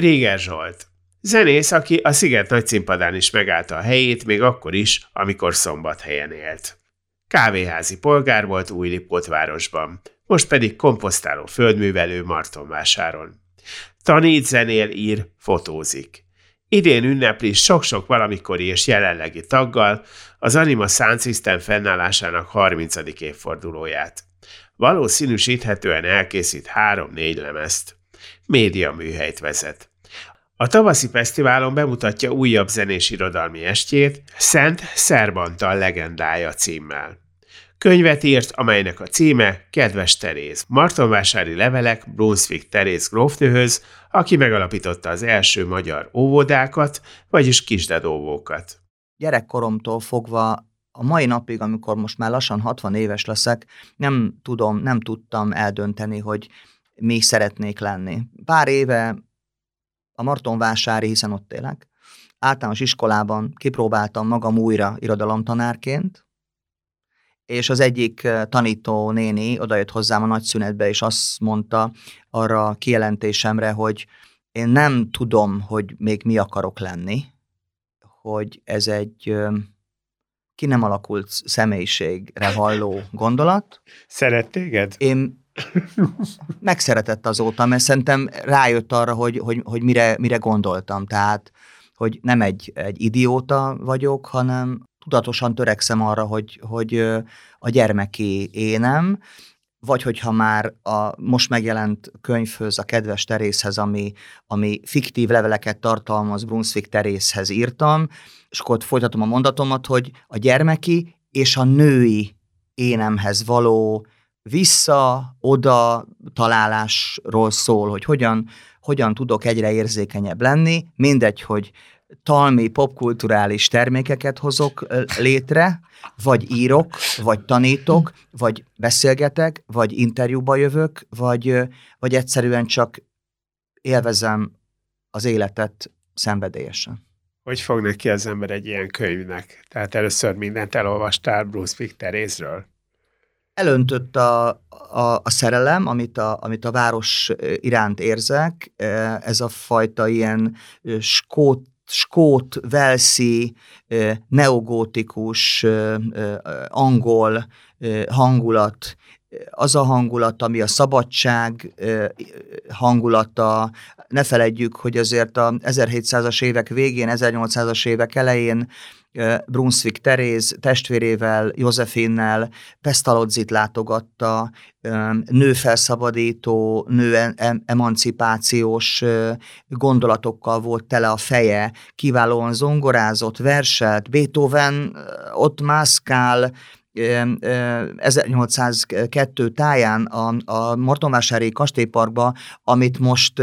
Réger Zsolt. Zenész, aki a Sziget nagy színpadán is megállta a helyét, még akkor is, amikor szombathelyen élt. Kávéházi polgár volt Újlipótvárosban, most pedig komposztáló földművelő Martonvásáron. Tanít, zenél, ír, fotózik. Idén ünnepli sok-sok valamikori és jelenlegi taggal az Anima Sound System fennállásának 30. évfordulóját. Valószínűsíthetően elkészít három-négy lemezt. Média műhelyt vezet. A tavaszi fesztiválon bemutatja újabb zenés irodalmi estjét, Szent Szerbantal legendája címmel. Könyvet írt, amelynek a címe Kedves Teréz, Martonvásári levelek Brunswick Teréz grófnőhöz, aki megalapította az első magyar óvodákat, vagyis kisdedóvókat. Gyerekkoromtól fogva a mai napig, amikor most már lassan 60 éves leszek, nem tudom, nem tudtam eldönteni, hogy mi szeretnék lenni. Pár éve a Martonvásári, hiszen ott élek, általános iskolában kipróbáltam magam újra irodalomtanárként, és az egyik tanító néni odajött hozzám a nagyszünetbe, és azt mondta arra a kijelentésemre, hogy én nem tudom, hogy még mi akarok lenni, hogy ez egy ki nem alakult személyiségre halló gondolat. Szeret téged? Én megszeretett azóta, mert szerintem rájött arra, hogy, hogy, hogy mire, mire gondoltam. Tehát, hogy nem egy, egy idióta vagyok, hanem tudatosan törekszem arra, hogy, hogy a gyermeki énem, vagy hogyha már a most megjelent könyvhöz, a Kedves Terészhez, ami, ami fiktív leveleket tartalmaz, Brunswick Terészhez írtam, és akkor ott folytatom a mondatomat, hogy a gyermeki és a női énemhez való vissza-oda találásról szól, hogy hogyan, hogyan tudok egyre érzékenyebb lenni, mindegy, hogy talmi, popkulturális termékeket hozok létre, vagy írok, vagy tanítok, vagy beszélgetek, vagy interjúba jövök, vagy, vagy egyszerűen csak élvezem az életet szenvedélyesen. Hogy fog neki az ember egy ilyen könyvnek? Tehát először mindent elolvastál Bruce Terézről? Elöntött a, a, a szerelem, amit a, amit a város iránt érzek, ez a fajta ilyen skót skót, velszi, neogótikus, angol hangulat, az a hangulat, ami a szabadság hangulata. Ne feledjük, hogy azért a 1700-as évek végén, 1800-as évek elején Brunswick Teréz testvérével, Józefinnel Pestalodzit látogatta, nőfelszabadító, nő emancipációs gondolatokkal volt tele a feje, kiválóan zongorázott, verselt, Beethoven ott mászkál, 1802 táján a, a Martonvásári kastélyparkba, amit most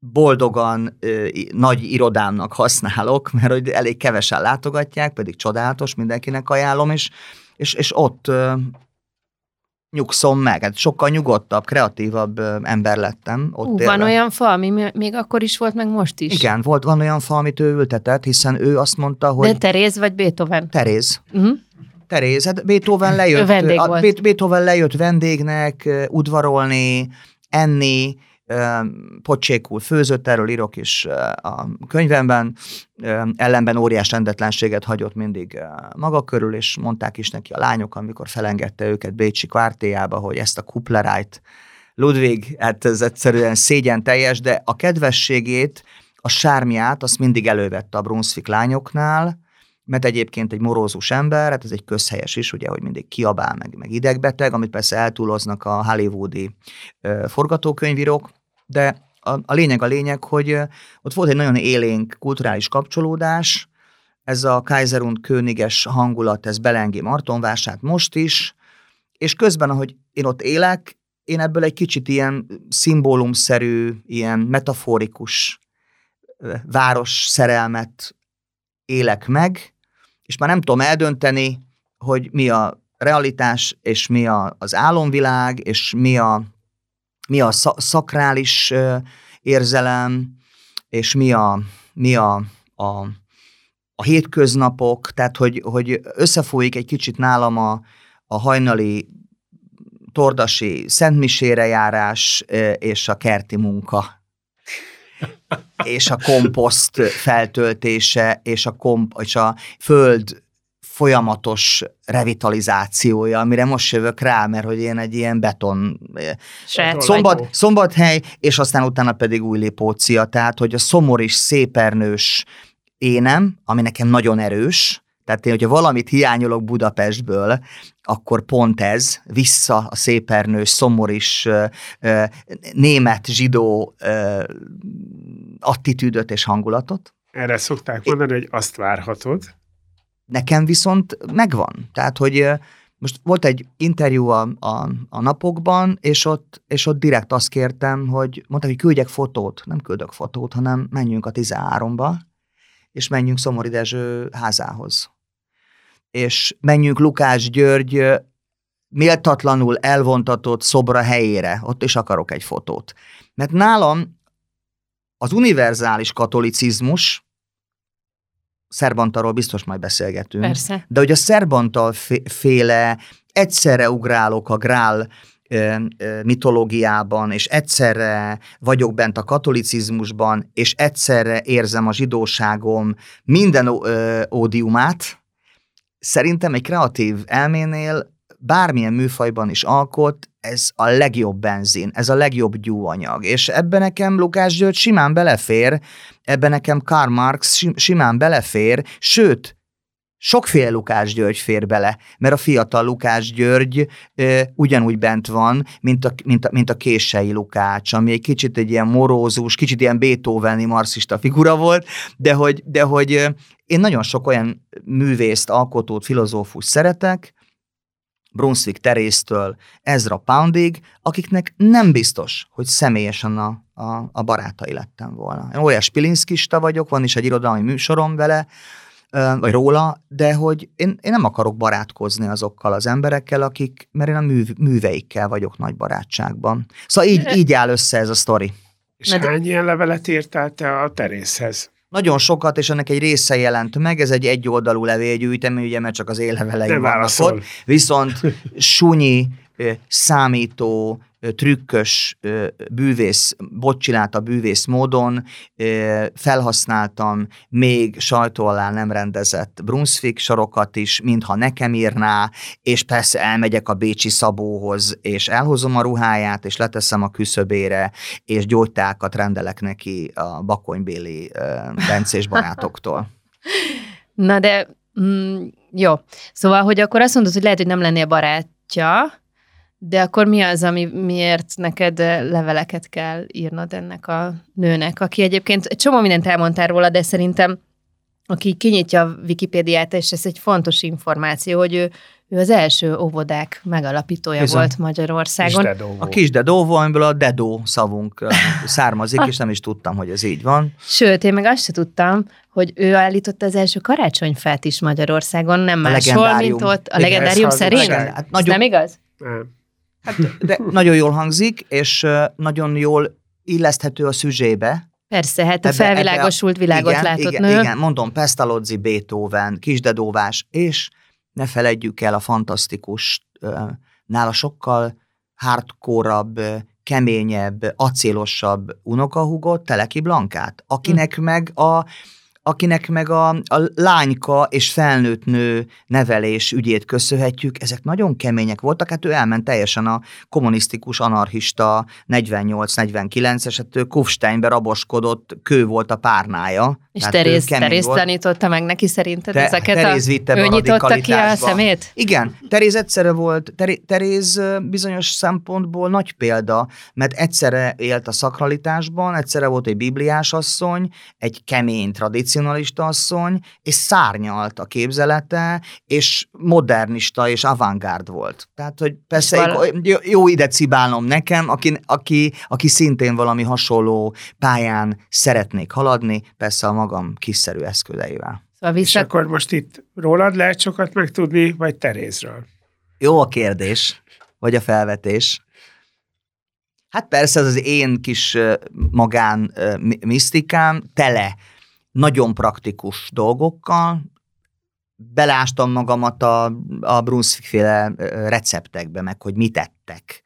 boldogan ö, nagy irodámnak használok, mert hogy elég kevesen látogatják, pedig csodálatos, mindenkinek ajánlom, és, és, és ott ö, nyugszom meg. Hát sokkal nyugodtabb, kreatívabb ö, ember lettem. Ott Ú, van olyan fa, ami még akkor is volt, meg most is. Igen, volt, van olyan fa, amit ő ültetett, hiszen ő azt mondta, hogy... De Teréz vagy Beethoven? Teréz. Uh-huh. Teréz, hát Beethoven lejött, a, Beethoven lejött vendégnek udvarolni, enni, pocsékul főzött, erről írok is a könyvemben, ellenben óriás rendetlenséget hagyott mindig maga körül, és mondták is neki a lányok, amikor felengedte őket Bécsi kvártéjába, hogy ezt a kuplerájt Ludwig, hát ez egyszerűen szégyen teljes, de a kedvességét, a sármiát azt mindig elővette a Brunswick lányoknál, mert egyébként egy morózus ember, hát ez egy közhelyes is, ugye, hogy mindig kiabál, meg, meg idegbeteg, amit persze eltúloznak a hollywoodi ö, forgatókönyvírók, de a, a lényeg a lényeg, hogy ott volt egy nagyon élénk kulturális kapcsolódás, ez a Kaiser und Königes hangulat, ez belengi Martonvását most is, és közben, ahogy én ott élek, én ebből egy kicsit ilyen szimbólumszerű, ilyen metaforikus város szerelmet élek meg, és már nem tudom eldönteni, hogy mi a realitás, és mi a, az álomvilág, és mi a, mi a szakrális érzelem, és mi a, mi a, a, a hétköznapok, tehát hogy, hogy összefolyik egy kicsit nálam a, a hajnali tordasi szentmisére járás és a kerti munka és a komposzt feltöltése, és a, komp- és a föld folyamatos revitalizációja, amire most jövök rá, mert hogy én egy ilyen beton szombat, szombathely, és aztán utána pedig új lépócia, tehát hogy a szomoris, szépernős énem, ami nekem nagyon erős, tehát én, hogyha valamit hiányolok Budapestből, akkor pont ez, vissza a szépernős, szomoris, német, zsidó attitűdöt és hangulatot. Erre szokták mondani, hogy azt várhatod. Nekem viszont megvan. Tehát, hogy most volt egy interjú a, a, a napokban, és ott, és ott direkt azt kértem, hogy mondták, hogy küldjek fotót. Nem küldök fotót, hanem menjünk a 13-ba, és menjünk Szomori Dezső házához és menjünk Lukás György méltatlanul elvontatott szobra helyére, ott is akarok egy fotót. Mert nálam az univerzális katolicizmus, Szerbantarról biztos majd beszélgetünk, Persze. de hogy a Szerbantal féle egyszerre ugrálok a grál mitológiában, és egyszerre vagyok bent a katolicizmusban, és egyszerre érzem a zsidóságom minden ódiumát, szerintem egy kreatív elménél bármilyen műfajban is alkot, ez a legjobb benzin, ez a legjobb gyúanyag. És ebben nekem Lukás György simán belefér, ebben nekem Karl Marx simán belefér, sőt, Sokféle Lukás György fér bele, mert a fiatal Lukás György ö, ugyanúgy bent van, mint a, mint, a, mint a kései Lukács, ami egy kicsit egy ilyen morózus, kicsit ilyen Beethoveni marxista figura volt, de hogy, de hogy én nagyon sok olyan művészt, alkotót, filozófus szeretek, Brunswick Terésztől Ezra Poundig, akiknek nem biztos, hogy személyesen a, a, a barátai lettem volna. Én olyas Pilinszkista vagyok, van is egy irodalmi műsorom vele, vagy róla, de hogy én, én nem akarok barátkozni azokkal az emberekkel, akik, mert én a műv, műveikkel vagyok nagy barátságban. Szóval így, így áll össze ez a sztori. És hány ilyen levelet írtál te a Terészhez? Nagyon sokat, és ennek egy része jelent meg, ez egy egyoldalú levélgyűjtemény, ugye, mert csak az éllevelei vannak ott. Viszont sunyi, számító, trükkös bűvész, bocsinálta bűvész módon felhasználtam még sajtó alá nem rendezett Brunswick sorokat is, mintha nekem írná, és persze elmegyek a Bécsi Szabóhoz, és elhozom a ruháját, és leteszem a küszöbére, és gyógytákat rendelek neki a bakonybéli bencés barátoktól. Na de, mm, jó. Szóval, hogy akkor azt mondod, hogy lehet, hogy nem lennél barátja, de akkor mi az, ami miért neked leveleket kell írnod ennek a nőnek, aki egyébként egy csomó mindent elmondtál róla, de szerintem aki kinyitja a Wikipédiát, és ez egy fontos információ, hogy ő, ő az első óvodák megalapítója Bizony. volt Magyarországon. A kis dedó, amiből a dedó szavunk származik, és nem is tudtam, hogy ez így van. Sőt, én meg azt se tudtam, hogy ő állította az első karácsonyfát is Magyarországon, nem máshol, mint ott. A legendárium szerint? Hát nagyon... nem igaz? Nem. Hát, de nagyon jól hangzik, és nagyon jól illeszthető a szüzsébe. Persze, hát a felvilágosult ebbe a, világot igen, látott igen, nő. Igen, mondom, Pestalozzi, Beethoven, Kisdedóvás, és ne feledjük el a fantasztikus, nála sokkal hardcore keményebb, acélosabb unokahugot, Teleki Blankát, akinek hm. meg a akinek meg a, a lányka és felnőtt nő nevelés ügyét köszönhetjük, ezek nagyon kemények voltak, hát ő elment teljesen a kommunisztikus, anarchista 48-49-es, hát ő Kufsteinbe raboskodott, kő volt a párnája, És Tehát Teréz, Teréz tanította meg neki szerinted Te- ezeket Teréz a... vitte be Ő nyitotta ki a szemét? Igen, Teréz egyszerre volt, Ter- Teréz bizonyos szempontból nagy példa, mert egyszerre élt a szakralitásban, egyszerre volt egy bibliás asszony, egy kemény tradicionalista asszony, és szárnyalt a képzelete, és modernista és avantgárd volt. Tehát, hogy persze jó, jó ide cibálnom nekem, aki, aki, aki szintén valami hasonló pályán szeretnék haladni, persze a magam kiszerű eszközeivel. Szóval És vissza... akkor most itt rólad lehet sokat megtudni, vagy Terézről? Jó a kérdés, vagy a felvetés. Hát persze ez az én kis magán misztikám tele nagyon praktikus dolgokkal, belástam magamat a, a Brunswick-féle receptekbe, meg hogy mit ettek.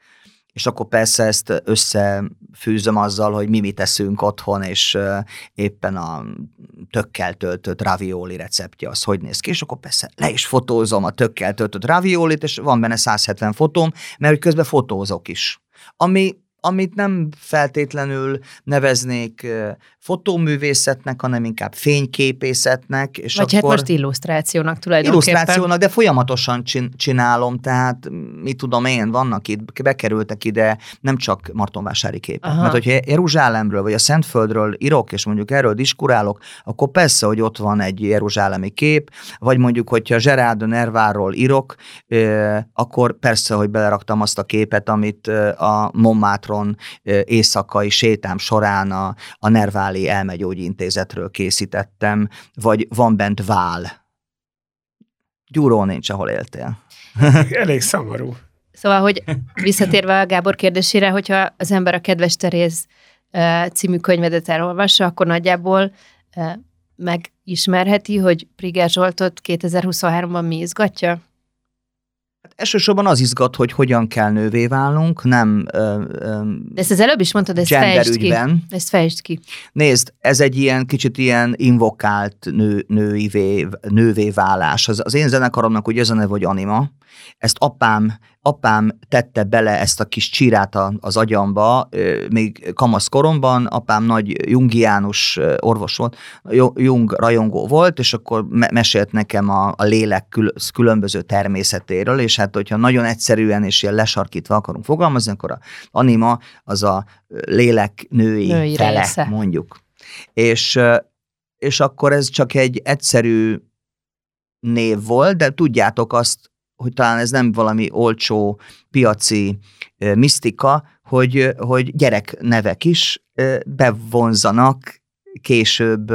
És akkor persze ezt összefűzöm azzal, hogy mi mit eszünk otthon, és éppen a tökkel töltött ravioli receptje az hogy néz ki, és akkor persze le is fotózom a tökkel töltött raviolit, és van benne 170 fotóm, mert közben fotózok is. Ami amit nem feltétlenül neveznék fotóművészetnek, hanem inkább fényképészetnek. És Vagy hát akkor... most illusztrációnak tulajdonképpen. Illusztrációnak, de folyamatosan csin- csinálom, tehát mit tudom én, vannak itt, bekerültek ide nem csak Martonvásári képek. Aha. Mert hogyha Jeruzsálemről vagy a Szentföldről írok, és mondjuk erről diskurálok, akkor persze, hogy ott van egy jeruzsálemi kép, vagy mondjuk, hogyha Gerard de Nerváról írok, akkor persze, hogy beleraktam azt a képet, amit a Montmartre-on ö, éjszakai sétám során a, a Nerváli elmegyógyintézetről készítettem, vagy van bent Vál. Gyúró nincs, ahol éltél. Elég szomorú. Szóval, hogy visszatérve a Gábor kérdésére, hogyha az ember a Kedves Teréz című könyvedet elolvassa, akkor nagyjából megismerheti, hogy Priger Zsoltot 2023-ban mi izgatja? Elsősorban az izgat, hogy hogyan kell nővé válnunk, nem ö, ö, ezt az előbb is mondtad, ezt fejtsd ki. Ezt fejtsd ki. Nézd, ez egy ilyen kicsit ilyen invokált nő, nőivé, nővé válás. Az, az én zenekaromnak ugye ez a neve, hogy Anima. Ezt apám, apám tette bele ezt a kis csírát a- az agyamba, még kamasz koromban, apám nagy jungiánus orvos volt, Ju- Jung rajongó volt, és akkor me- mesélt nekem a, a lélek kül- különböző természetéről, és hát hogyha nagyon egyszerűen és ilyen lesarkítva akarunk fogalmazni, akkor a anima az a lélek női, Női fele, része. mondjuk. És, és akkor ez csak egy egyszerű név volt, de tudjátok azt, hogy talán ez nem valami olcsó piaci misztika, hogy, hogy gyerek nevek is bevonzanak később,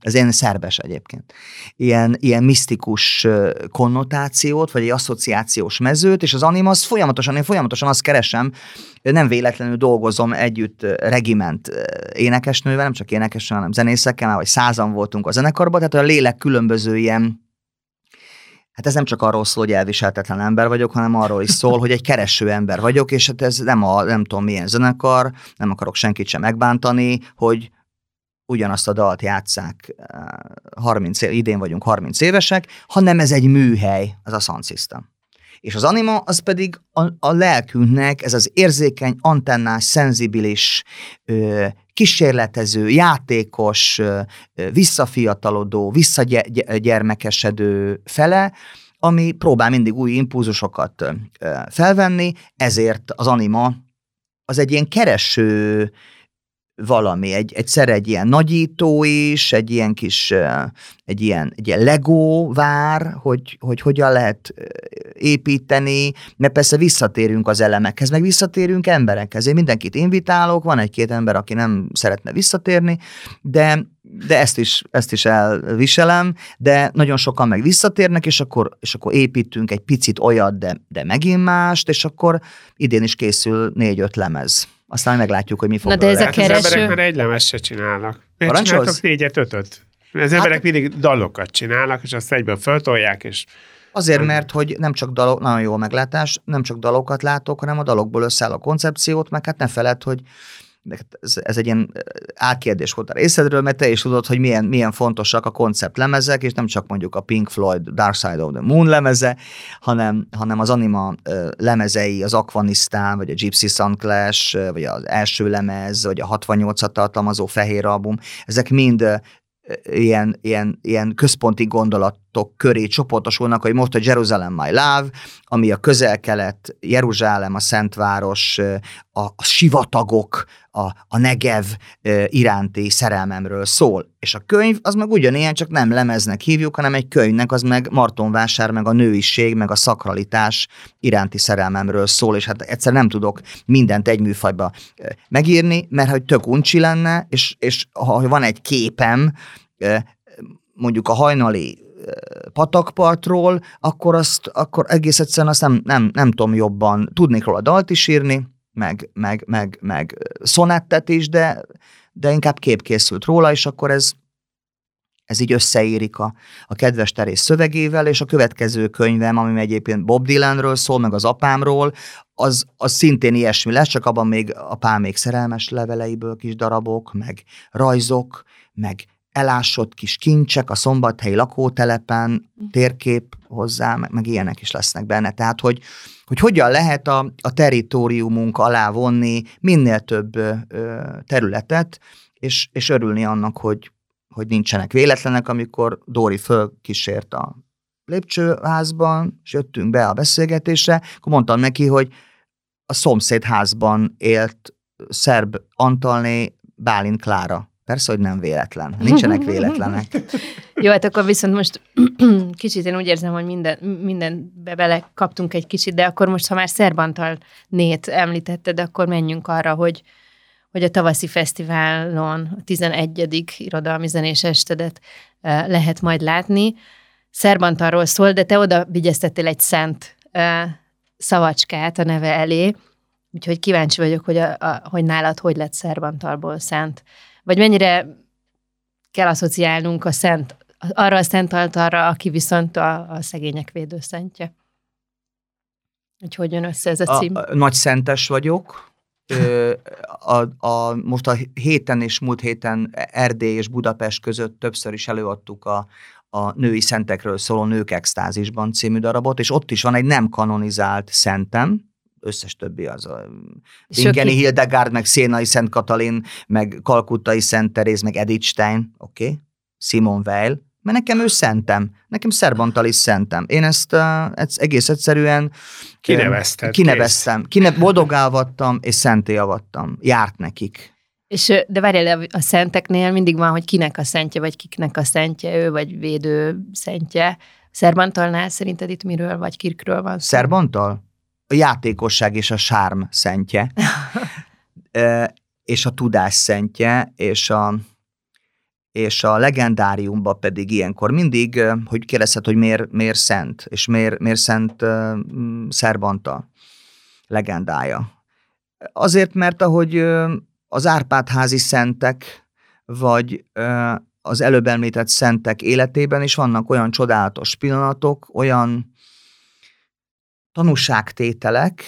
ez ilyen szerbes egyébként, ilyen, ilyen misztikus konnotációt, vagy egy asszociációs mezőt, és az anima az folyamatosan, én folyamatosan azt keresem, nem véletlenül dolgozom együtt regiment énekesnővel, nem csak énekesnővel, hanem zenészekkel, vagy százan voltunk a zenekarban, tehát a lélek különböző ilyen Hát ez nem csak arról szól, hogy elviseltetlen ember vagyok, hanem arról is szól, hogy egy kereső ember vagyok, és hát ez nem a nem tudom milyen zenekar, nem akarok senkit sem megbántani, hogy ugyanazt a dalt játszák, eh, 30 év, idén vagyunk 30 évesek, hanem ez egy műhely, az a Sound System. És az anima, az pedig a, a lelkünknek, ez az érzékeny, antennás, szenzibilis, ö, kísérletező, játékos, visszafiatalodó, visszagyermekesedő fele, ami próbál mindig új impulzusokat felvenni, ezért az anima az egy ilyen kereső valami, egy, egyszer egy ilyen nagyító is, egy ilyen kis, egy ilyen, egy ilyen Lego vár, hogy, hogy hogyan lehet építeni, mert persze visszatérünk az elemekhez, meg visszatérünk emberekhez. Én mindenkit invitálok, van egy-két ember, aki nem szeretne visszatérni, de, de ezt, is, ezt is elviselem, de nagyon sokan meg visszatérnek, és akkor, és akkor építünk egy picit olyat, de, de megint mást, és akkor idén is készül négy-öt lemez. Aztán meglátjuk, hogy mi fog Na de ez a belőle. Hát az kereső- emberek már egy lemez se csinálnak. Miért csináltok négyet, ötöt? Az emberek mindig dalokat csinálnak, és azt egyből föltolják, és Azért, mert hogy nem csak dalok, nagyon jó meglátás, nem csak dalokat látok, hanem a dalokból összeáll a koncepciót, meg hát ne feled, hogy ez, ez egy ilyen álkérdés volt a részedről, mert te is tudod, hogy milyen, milyen fontosak a konceptlemezek, és nem csak mondjuk a Pink Floyd Dark Side of the Moon lemeze, hanem, hanem az anima lemezei, az Aquanistán, vagy a Gypsy Sun Clash, vagy az első lemez, vagy a 68-at tartalmazó fehér album, ezek mind ilyen, ilyen, ilyen központi gondolatok köré csoportosulnak, hogy most a Jerusalem My Love, ami a közel-kelet, Jeruzsálem, a Szentváros, a, a sivatagok, a, a Negev iránti szerelmemről szól. És a könyv az meg ugyanilyen, csak nem lemeznek hívjuk, hanem egy könyvnek az meg Martonvásár, meg a nőiség, meg a szakralitás iránti szerelmemről szól, és hát egyszer nem tudok mindent egy műfajba megírni, mert hogy tök uncsi lenne, és, és ha van egy képem, mondjuk a hajnali patakpartról, akkor azt, akkor egész egyszerűen azt nem, nem, nem tudom jobban, tudnék róla dalt is írni, meg, meg, meg, meg szonettet is, de, de inkább kép készült róla, és akkor ez, ez így összeérik a, a kedves terész szövegével, és a következő könyvem, ami egyébként Bob Dylanről szól, meg az apámról, az, az szintén ilyesmi lesz, csak abban még apám még szerelmes leveleiből kis darabok, meg rajzok, meg elásott kis kincsek a szombathelyi lakótelepen, térkép hozzá, meg, meg ilyenek is lesznek benne. Tehát, hogy, hogy hogyan lehet a, a teritoriumunk alá vonni minél több ö, területet, és, és örülni annak, hogy, hogy nincsenek véletlenek, amikor Dóri fölkísért a lépcsőházban, és jöttünk be a beszélgetésre, akkor mondtam neki, hogy a szomszédházban élt szerb Antalné Bálint Klára Persze, hogy nem véletlen. Nincsenek véletlenek. Jó, hát akkor viszont most kicsit én úgy érzem, hogy minden, mindenbe bele kaptunk egy kicsit, de akkor most, ha már Szerbantal nét említetted, akkor menjünk arra, hogy, hogy a tavaszi fesztiválon a 11. irodalmi zenés estedet eh, lehet majd látni. Szerbantalról szól, de te oda vigyeztettél egy szent eh, szavacskát a neve elé, úgyhogy kíváncsi vagyok, hogy, a, a, hogy nálad hogy lett Szerbantalból szent vagy mennyire kell asszociálnunk a szent, arra a szent altarra, aki viszont a, a szegények védőszentje. Hogy hogy jön össze ez a cím? A, a, nagy szentes vagyok. Ö, a, a, most a héten és múlt héten Erdély és Budapest között többször is előadtuk a, a női szentekről szóló Nők extázisban című darabot, és ott is van egy nem kanonizált szentem, összes többi az a Ingeni Hildegard, meg Szénai Szent Katalin, meg Kalkuttai Szent Teréz, meg Edith Stein, oké, okay. Simon Weil, mert nekem ő szentem, nekem Szerbantalis szentem. Én ezt, ezt egész egyszerűen Kinevezted, kineveztem, kine, boldogálvattam és szenté avattam. Járt nekik. És, de várjál, a szenteknél mindig van, hogy kinek a szentje, vagy kiknek a szentje, ő vagy védő szentje. Szerbantalnál szerinted itt miről, vagy kirkről van szó? Szerbantal? A játékosság és a sárm szentje, és a tudás szentje, és a, és a legendáriumban pedig ilyenkor mindig, hogy kérdezhet, hogy miért, miért szent, és miért, miért szent uh, Szerbanta legendája. Azért, mert ahogy uh, az Árpádházi szentek, vagy uh, az előbb említett szentek életében is vannak olyan csodálatos pillanatok, olyan tanúságtételek,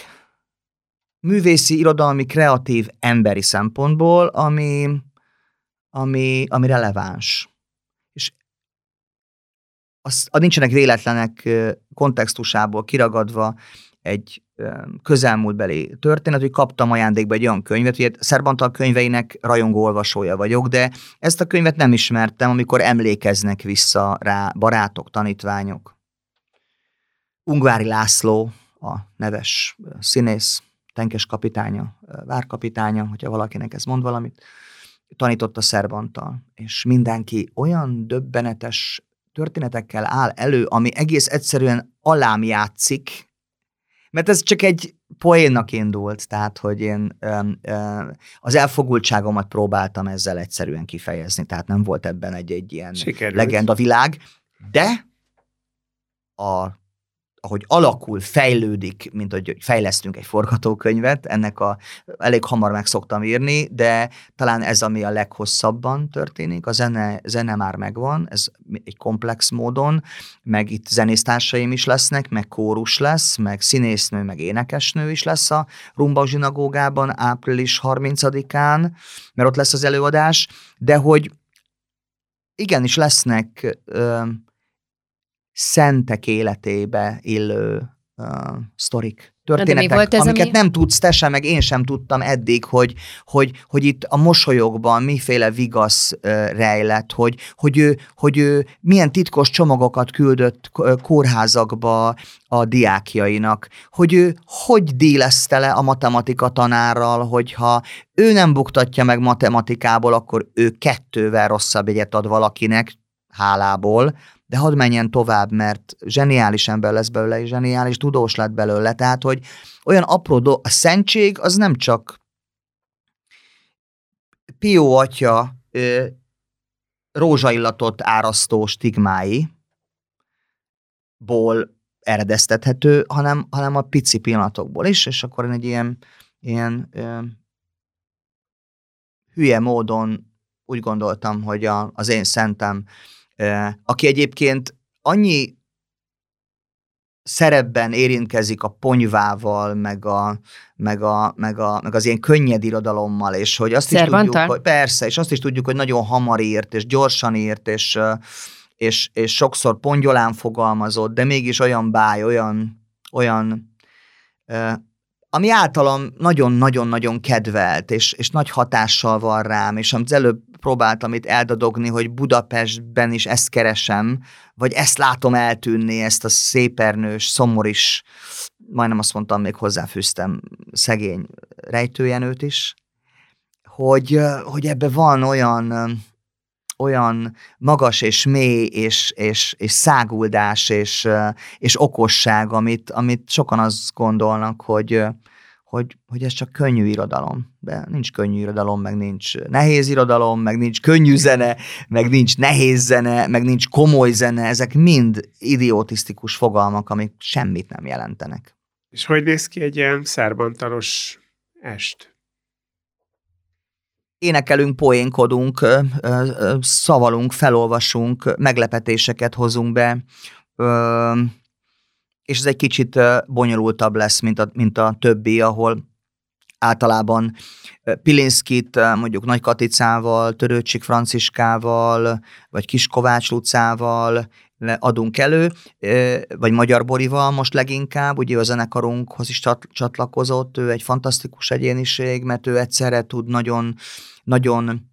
művészi, irodalmi, kreatív, emberi szempontból, ami, ami, ami releváns. És az, az nincsenek véletlenek kontextusából kiragadva egy közelmúltbeli történet, hogy kaptam ajándékba egy olyan könyvet, hogy Szerbantal könyveinek rajongó olvasója vagyok, de ezt a könyvet nem ismertem, amikor emlékeznek vissza rá barátok, tanítványok. Ungvári László, a neves színész, tenkes kapitánya, várkapitánya, hogyha valakinek ez mond valamit, tanított a Szerbantal, és mindenki olyan döbbenetes történetekkel áll elő, ami egész egyszerűen alám játszik, mert ez csak egy poénnak indult, tehát, hogy én ö, ö, az elfogultságomat próbáltam ezzel egyszerűen kifejezni, tehát nem volt ebben egy, egy ilyen Sikerült. legenda világ, de a ahogy alakul, fejlődik, mint hogy fejlesztünk egy forgatókönyvet, ennek a elég hamar meg szoktam írni, de talán ez, ami a leghosszabban történik, a zene, zene már megvan, ez egy komplex módon, meg itt zenésztársaim is lesznek, meg kórus lesz, meg színésznő, meg énekesnő is lesz a Rumba zsinagógában április 30-án, mert ott lesz az előadás, de hogy igenis lesznek ö, szentek életébe illő uh, sztorik, történetek, amiket ami... nem tudsz te sem, meg én sem tudtam eddig, hogy, hogy, hogy itt a mosolyokban miféle vigasz uh, rejlett, hogy, hogy, ő, hogy ő milyen titkos csomagokat küldött kórházakba a diákjainak, hogy ő hogy dílezte le a matematika tanárral, hogyha ő nem buktatja meg matematikából, akkor ő kettővel rosszabb egyet ad valakinek, hálából, de hadd menjen tovább, mert zseniális ember lesz belőle, és zseniális tudós lett belőle. Tehát, hogy olyan apró do- a szentség az nem csak Pió atya ö, rózsaillatot árasztó stigmái, ból eredeztethető, hanem, hanem a pici pillanatokból is, és akkor egy ilyen, ilyen ö, hülye módon úgy gondoltam, hogy a, az én szentem aki egyébként annyi szerepben érintkezik a ponyvával, meg, a, meg, a, meg, a, meg az ilyen könnyed irodalommal, és hogy azt Szervantal? is tudjuk, hogy persze, és azt is tudjuk, hogy nagyon hamar írt, és gyorsan írt, és, és, és sokszor pongyolán fogalmazott, de mégis olyan báj, olyan, olyan ami általam nagyon-nagyon-nagyon kedvelt, és, és nagy hatással van rám, és amit előbb próbáltam itt eldadogni, hogy Budapestben is ezt keresem, vagy ezt látom eltűnni, ezt a szépernős, szomoris, majdnem azt mondtam, még hozzáfűztem szegény rejtőjenőt is, hogy, hogy ebbe van olyan, olyan magas és mély és, és, és száguldás és, és okosság, amit, amit sokan azt gondolnak, hogy, hogy, hogy ez csak könnyű irodalom. De nincs könnyű irodalom, meg nincs nehéz irodalom, meg nincs könnyű zene, meg nincs nehéz zene, meg nincs komoly zene. Ezek mind idiotisztikus fogalmak, amik semmit nem jelentenek. És hogy néz ki egy ilyen szerbantalos est? Énekelünk, poénkodunk, szavalunk, felolvasunk, meglepetéseket hozunk be, és ez egy kicsit bonyolultabb lesz, mint a, mint a többi, ahol általában Pilinszkit mondjuk Nagy Katicával, Törőcsik Franciskával, vagy Kis Kovács Lucával adunk elő, vagy Magyar Borival most leginkább, ugye a zenekarunkhoz is csatlakozott, ő egy fantasztikus egyéniség, mert ő egyszerre tud nagyon, nagyon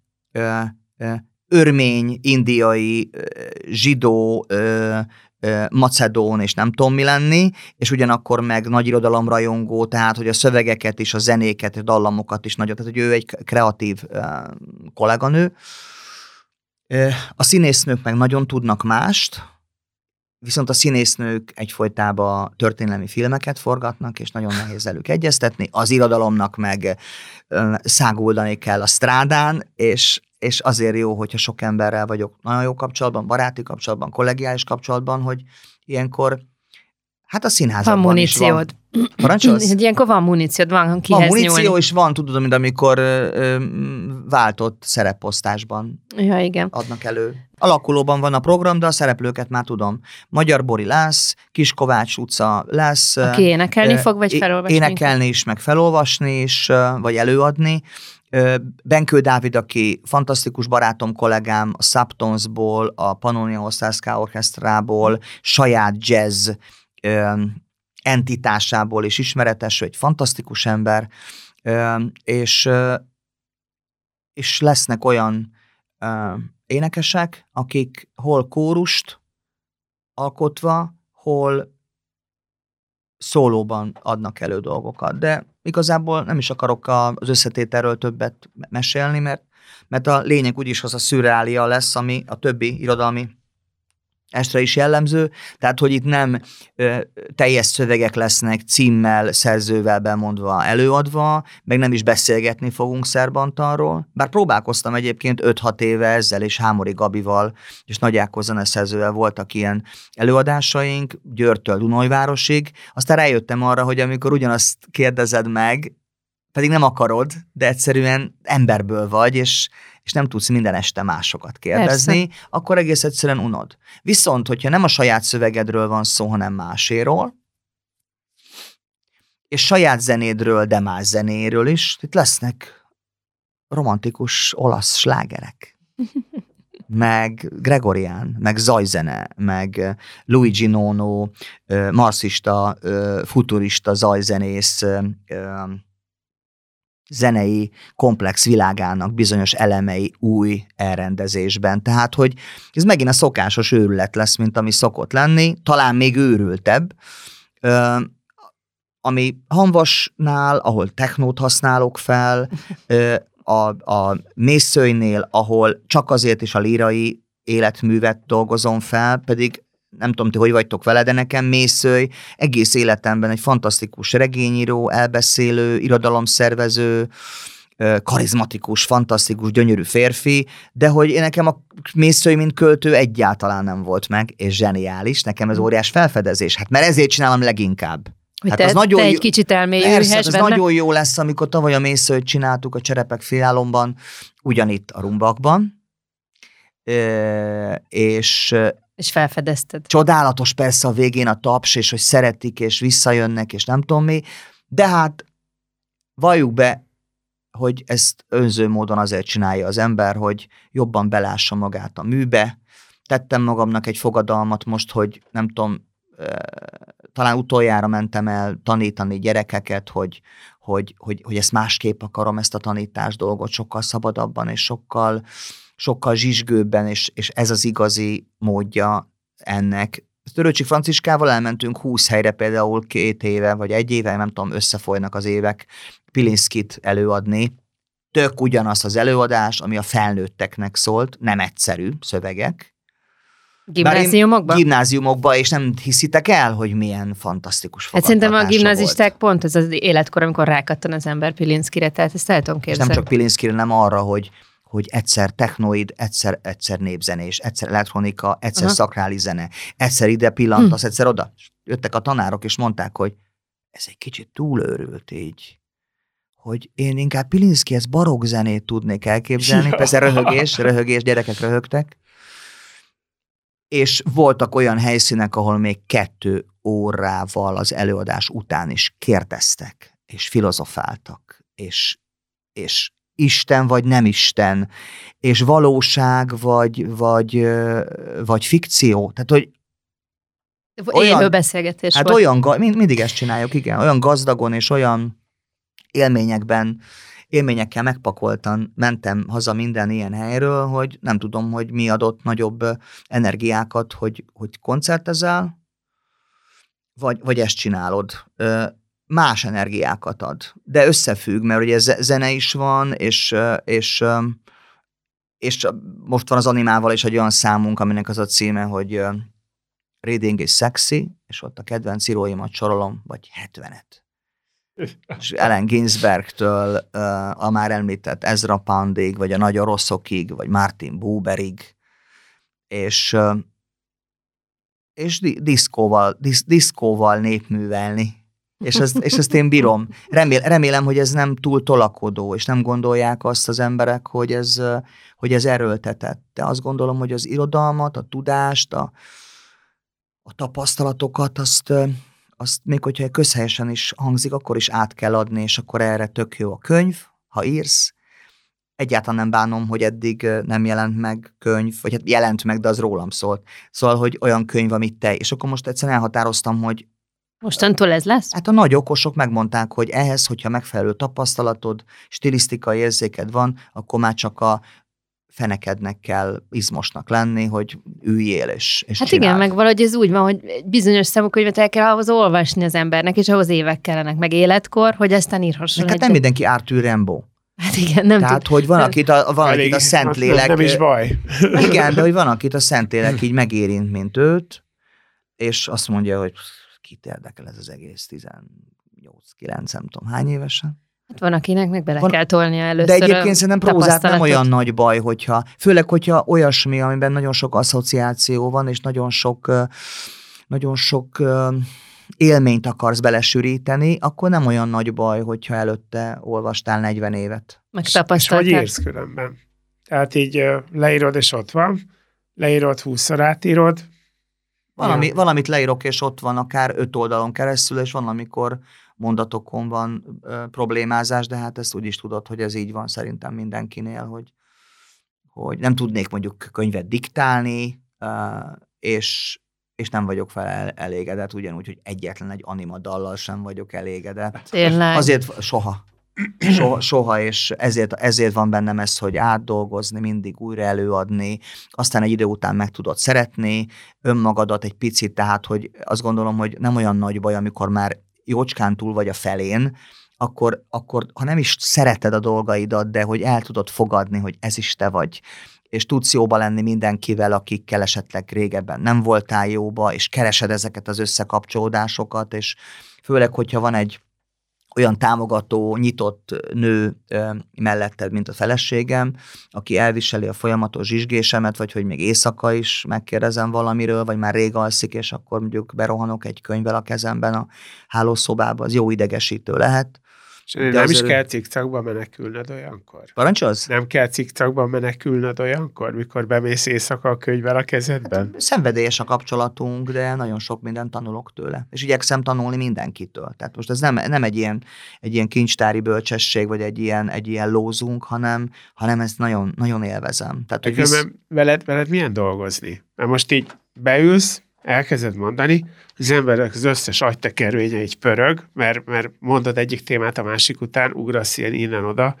örmény, indiai, zsidó, macedón, és nem tudom mi lenni, és ugyanakkor meg nagy irodalomrajongó, tehát hogy a szövegeket is, a zenéket, a dallamokat is nagyon, tehát hogy ő egy kreatív kolléganő. A színésznők meg nagyon tudnak mást, viszont a színésznők egyfolytában történelmi filmeket forgatnak, és nagyon nehéz velük egyeztetni. Az irodalomnak meg száguldani kell a strádán, és és azért jó, hogyha sok emberrel vagyok nagyon jó kapcsolatban, baráti kapcsolatban, kollegiális kapcsolatban, hogy ilyenkor Hát a színházban van is van. Parancsolsz? Ilyenkor van muníciód, van kihez Van muníció, nyúlni. és van, tudod, mint amikor ö, ö, váltott szerepposztásban ja, igen. adnak elő. Alakulóban van a program, de a szereplőket már tudom. Magyar Bori lesz, Kiskovács utca lesz. Aki énekelni fog, vagy felolvasni? Énekelni is, meg felolvasni is, vagy előadni. Benkő Dávid, aki fantasztikus barátom, kollégám a Subtonsból, a Pannonia Osztászká Orchestrából, saját jazz entitásából is ismeretes, egy fantasztikus ember, és, és lesznek olyan énekesek, akik hol kórust alkotva, hol szólóban adnak elő dolgokat. De igazából nem is akarok az összetételről többet mesélni, mert, mert a lényeg úgyis az a szürreália lesz, ami a többi irodalmi estre is jellemző, tehát hogy itt nem ö, teljes szövegek lesznek címmel, szerzővel bemondva, előadva, meg nem is beszélgetni fogunk Szerbantanról, bár próbálkoztam egyébként 5-6 éve ezzel, és Hámori Gabival, és Nagy Ákos zeneszerzővel voltak ilyen előadásaink, Győrtől Dunajvárosig, aztán rájöttem arra, hogy amikor ugyanazt kérdezed meg, pedig nem akarod, de egyszerűen emberből vagy, és, és nem tudsz minden este másokat kérdezni, Persze. akkor egész egyszerűen unod. Viszont, hogyha nem a saját szövegedről van szó, hanem máséról, és saját zenédről, de más zenéről is, itt lesznek romantikus olasz slágerek. meg Gregorián, meg zajzene, meg Luigi Nono, marxista, futurista zajzenész, zenei komplex világának bizonyos elemei új elrendezésben. Tehát, hogy ez megint a szokásos őrület lesz, mint ami szokott lenni, talán még őrültebb, ami Hanvasnál, ahol technót használok fel, a, a mészőinél, ahol csak azért is a lírai életművet dolgozom fel, pedig nem tudom, ti hogy vagytok vele, de nekem Mészőj egész életemben egy fantasztikus regényíró, elbeszélő, irodalomszervező, karizmatikus, fantasztikus, gyönyörű férfi, de hogy nekem a Mészői, mint költő egyáltalán nem volt meg, és zseniális, nekem ez hm. óriás felfedezés, hát mert ezért csinálom leginkább. Hogy hát te, az nagyon te egy kicsit elmélyülhess ez benne. nagyon jó lesz, amikor tavaly a Mészőt csináltuk a Cserepek félálomban, ugyanitt a Rumbakban, és és felfedezted. Csodálatos persze a végén a taps, és hogy szeretik, és visszajönnek, és nem tudom mi, de hát valljuk be, hogy ezt önző módon azért csinálja az ember, hogy jobban belássa magát a műbe. Tettem magamnak egy fogadalmat most, hogy nem tudom, talán utoljára mentem el tanítani gyerekeket, hogy, hogy, hogy, hogy ezt másképp akarom, ezt a tanítás dolgot, sokkal szabadabban és sokkal sokkal zsizsgőbben, és, és ez az igazi módja ennek. Törőcsik Franciskával elmentünk 20 helyre például két éve, vagy egy éve, nem tudom, összefolynak az évek, Pilinszkit előadni. Tök ugyanazt az előadást, ami a felnőtteknek szólt, nem egyszerű szövegek, Gimnáziumokban? Gimnáziumokban, és nem hiszitek el, hogy milyen fantasztikus Hát szerintem a gimnazisták volt. pont ez az életkor, amikor rákattan az ember Pilinszkire, tehát ezt el tudom képzelni. És nem csak Pilinszkire, nem arra, hogy hogy egyszer technoid, egyszer, egyszer népzenés, egyszer elektronika, egyszer Aha. szakráli zene, egyszer ide pillantasz, hm. egyszer oda. Jöttek a tanárok, és mondták, hogy ez egy kicsit túlőrült így hogy én inkább Pilinszkihez barokk zenét tudnék elképzelni, ja. persze röhögés, röhögés, gyerekek röhögtek, és voltak olyan helyszínek, ahol még kettő órával az előadás után is kérdeztek, és filozofáltak, és, és Isten vagy nem Isten, és valóság vagy, vagy, vagy fikció. Tehát, hogy olyan, Élő beszélgetés hát volt. olyan, mind, mindig ezt csináljuk, igen, olyan gazdagon és olyan élményekben, élményekkel megpakoltan mentem haza minden ilyen helyről, hogy nem tudom, hogy mi adott nagyobb energiákat, hogy, hogy koncertezel, vagy, vagy ezt csinálod más energiákat ad. De összefügg, mert ugye zene is van, és, és, és most van az animával is egy olyan számunk, aminek az a címe, hogy Reading is sexy, és ott a kedvenc íróimat sorolom, vagy 70-et. És Ellen Ginsbergtől a már említett Ezra Poundig, vagy a Nagy Oroszokig, vagy Martin Buberig, és és diszkóval, disz, diszkóval népművelni és ezt, és ezt én bírom. Remél, remélem, hogy ez nem túl tolakodó, és nem gondolják azt az emberek, hogy ez, hogy ez erőltetett. De azt gondolom, hogy az irodalmat, a tudást, a, a tapasztalatokat, azt, azt még hogyha közhelyesen is hangzik, akkor is át kell adni, és akkor erre tök jó a könyv, ha írsz. Egyáltalán nem bánom, hogy eddig nem jelent meg könyv, vagy hát jelent meg, de az rólam szólt. Szóval, hogy olyan könyv, amit te, és akkor most egyszerűen elhatároztam, hogy Mostantól ez lesz? Hát a nagy okosok megmondták, hogy ehhez, hogyha megfelelő tapasztalatod, stilisztikai érzéked van, akkor már csak a fenekednek kell izmosnak lenni, hogy üljél és, és Hát csináld. igen, meg valahogy ez úgy van, hogy bizonyos szemukönyvet el kell ahhoz olvasni az embernek, és ahhoz évek kellenek, meg életkor, hogy aztán írhasson. Hát nem mindenki Arthur Rimbaud. Hát igen, nem Tehát, tud. hogy van, akit a, van, Elég- akit a Szentlélek... Nem is baj. Igen, de hogy van, akit a Szentlélek így megérint, mint őt, és azt mondja, hogy kit érdekel ez az egész 18-9, nem tudom hány évesen. Hát van, akinek meg bele Van- kell tolnia először De egyébként szerintem prózát nem olyan nagy baj, hogyha, főleg, hogyha olyasmi, amiben nagyon sok asszociáció van, és nagyon sok, nagyon sok élményt akarsz belesűríteni, akkor nem olyan nagy baj, hogyha előtte olvastál 40 évet. Meg És hogy írsz különben? Tehát így leírod, és ott van. Leírod, húszszor átírod. Valami, Ja. Valamit leírok, és ott van akár öt oldalon keresztül, és van, amikor mondatokon van ö, problémázás, de hát ezt úgy is tudod, hogy ez így van szerintem mindenkinél, hogy, hogy nem tudnék mondjuk könyvet diktálni, ö, és, és nem vagyok fel el, elégedett, ugyanúgy, hogy egyetlen egy anima dallal sem vagyok elégedett. Tényleg. Azért soha. Soha, soha, és ezért, ezért van bennem ez, hogy átdolgozni, mindig újra előadni, aztán egy idő után meg tudod szeretni önmagadat egy picit, tehát, hogy azt gondolom, hogy nem olyan nagy baj, amikor már jócskán túl vagy a felén, akkor, akkor ha nem is szereted a dolgaidat, de hogy el tudod fogadni, hogy ez is te vagy, és tudsz jóba lenni mindenkivel, akikkel esetleg régebben nem voltál jóba, és keresed ezeket az összekapcsolódásokat, és főleg, hogyha van egy olyan támogató, nyitott nő melletted, mint a feleségem, aki elviseli a folyamatos zsizsgésemet, vagy hogy még éjszaka is megkérdezem valamiről, vagy már rég alszik, és akkor mondjuk berohanok egy könyvvel a kezemben a hálószobába, az jó idegesítő lehet. És nem azért is kell cikcakba menekülnöd olyankor. Parancsolsz? Nem kell cikcakban menekülnöd olyankor, mikor bemész éjszaka a könyvvel a kezedben? Szenvedélyes a kapcsolatunk, de nagyon sok mindent tanulok tőle. És igyekszem tanulni mindenkitől. Tehát most ez nem, nem egy, ilyen, egy ilyen kincstári bölcsesség, vagy egy ilyen, egy ilyen lózunk, hanem, hanem ezt nagyon, nagyon élvezem. Tehát, hogy. Visz... Veled, veled milyen dolgozni? Mert most így beülsz, elkezded mondani, az emberek az összes agytekervénye így pörög, mert, mert mondod egyik témát a másik után, ugrasz ilyen innen-oda.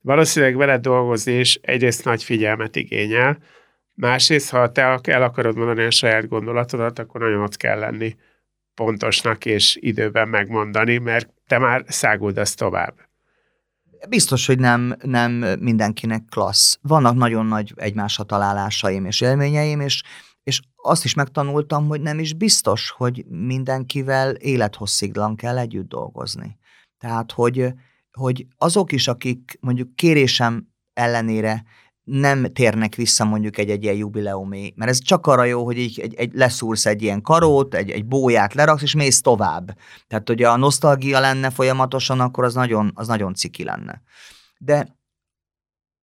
Valószínűleg veled dolgozni is egyrészt nagy figyelmet igényel, másrészt, ha te el akarod mondani a saját gondolatodat, akkor nagyon ott kell lenni pontosnak és időben megmondani, mert te már száguldasz tovább. Biztos, hogy nem, nem mindenkinek klassz. Vannak nagyon nagy egymásra találásaim és élményeim, és, és azt is megtanultam, hogy nem is biztos, hogy mindenkivel élethossziglan kell együtt dolgozni. Tehát, hogy, hogy azok is, akik mondjuk kérésem ellenére nem térnek vissza mondjuk egy, egy ilyen jubileumé, mert ez csak arra jó, hogy így, egy, egy, leszúrsz egy ilyen karót, egy, egy bóját leraksz, és mész tovább. Tehát, hogy a nosztalgia lenne folyamatosan, akkor az nagyon, az nagyon ciki lenne. De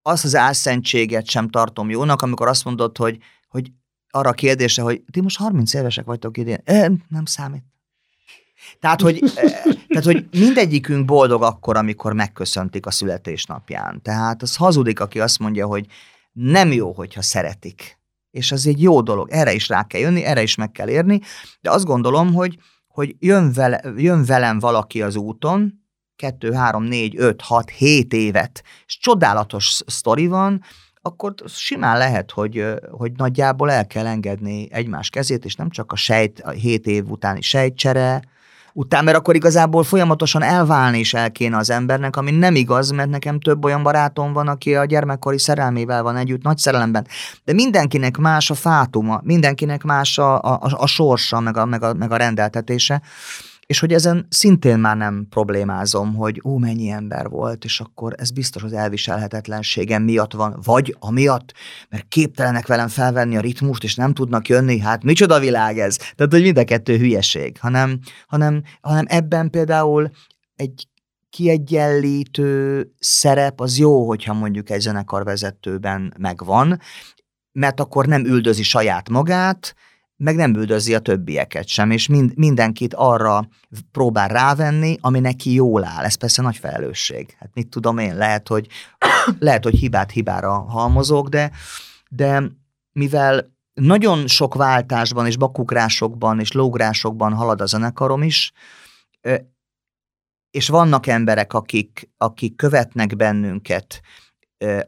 azt az álszentséget sem tartom jónak, amikor azt mondod, hogy, hogy arra kérdése, hogy ti most 30 évesek vagytok idén. E, nem számít. Tehát hogy, eh, tehát, hogy mindegyikünk boldog akkor, amikor megköszöntik a születésnapján. Tehát az hazudik, aki azt mondja, hogy nem jó, hogyha szeretik. És az egy jó dolog. Erre is rá kell jönni, erre is meg kell érni. De azt gondolom, hogy, hogy jön, vele, jön velem valaki az úton, kettő, három, négy, öt, hat, hét évet, és csodálatos sztori van, akkor simán lehet, hogy, hogy nagyjából el kell engedni egymás kezét, és nem csak a sejt, a hét év utáni sejtcsere, után, mert akkor igazából folyamatosan elválni is el kéne az embernek, ami nem igaz, mert nekem több olyan barátom van, aki a gyermekkori szerelmével van együtt, nagy szerelemben. De mindenkinek más a fátuma, mindenkinek más a, a, a sorsa, meg a, meg, a, meg a rendeltetése, és hogy ezen szintén már nem problémázom, hogy ó, mennyi ember volt, és akkor ez biztos az elviselhetetlenségem miatt van, vagy amiatt, mert képtelenek velem felvenni a ritmust, és nem tudnak jönni, hát micsoda világ ez. Tehát, hogy mind a kettő hülyeség, hanem, hanem, hanem ebben például egy kiegyenlítő szerep az jó, hogyha mondjuk egy zenekarvezetőben megvan, mert akkor nem üldözi saját magát, meg nem üldözi a többieket sem, és mind, mindenkit arra próbál rávenni, ami neki jól áll. Ez persze nagy felelősség. Hát mit tudom én, lehet, hogy, lehet, hogy hibát hibára halmozok, de, de mivel nagyon sok váltásban és bakugrásokban és lógrásokban halad a zenekarom is, és vannak emberek, akik, akik követnek bennünket,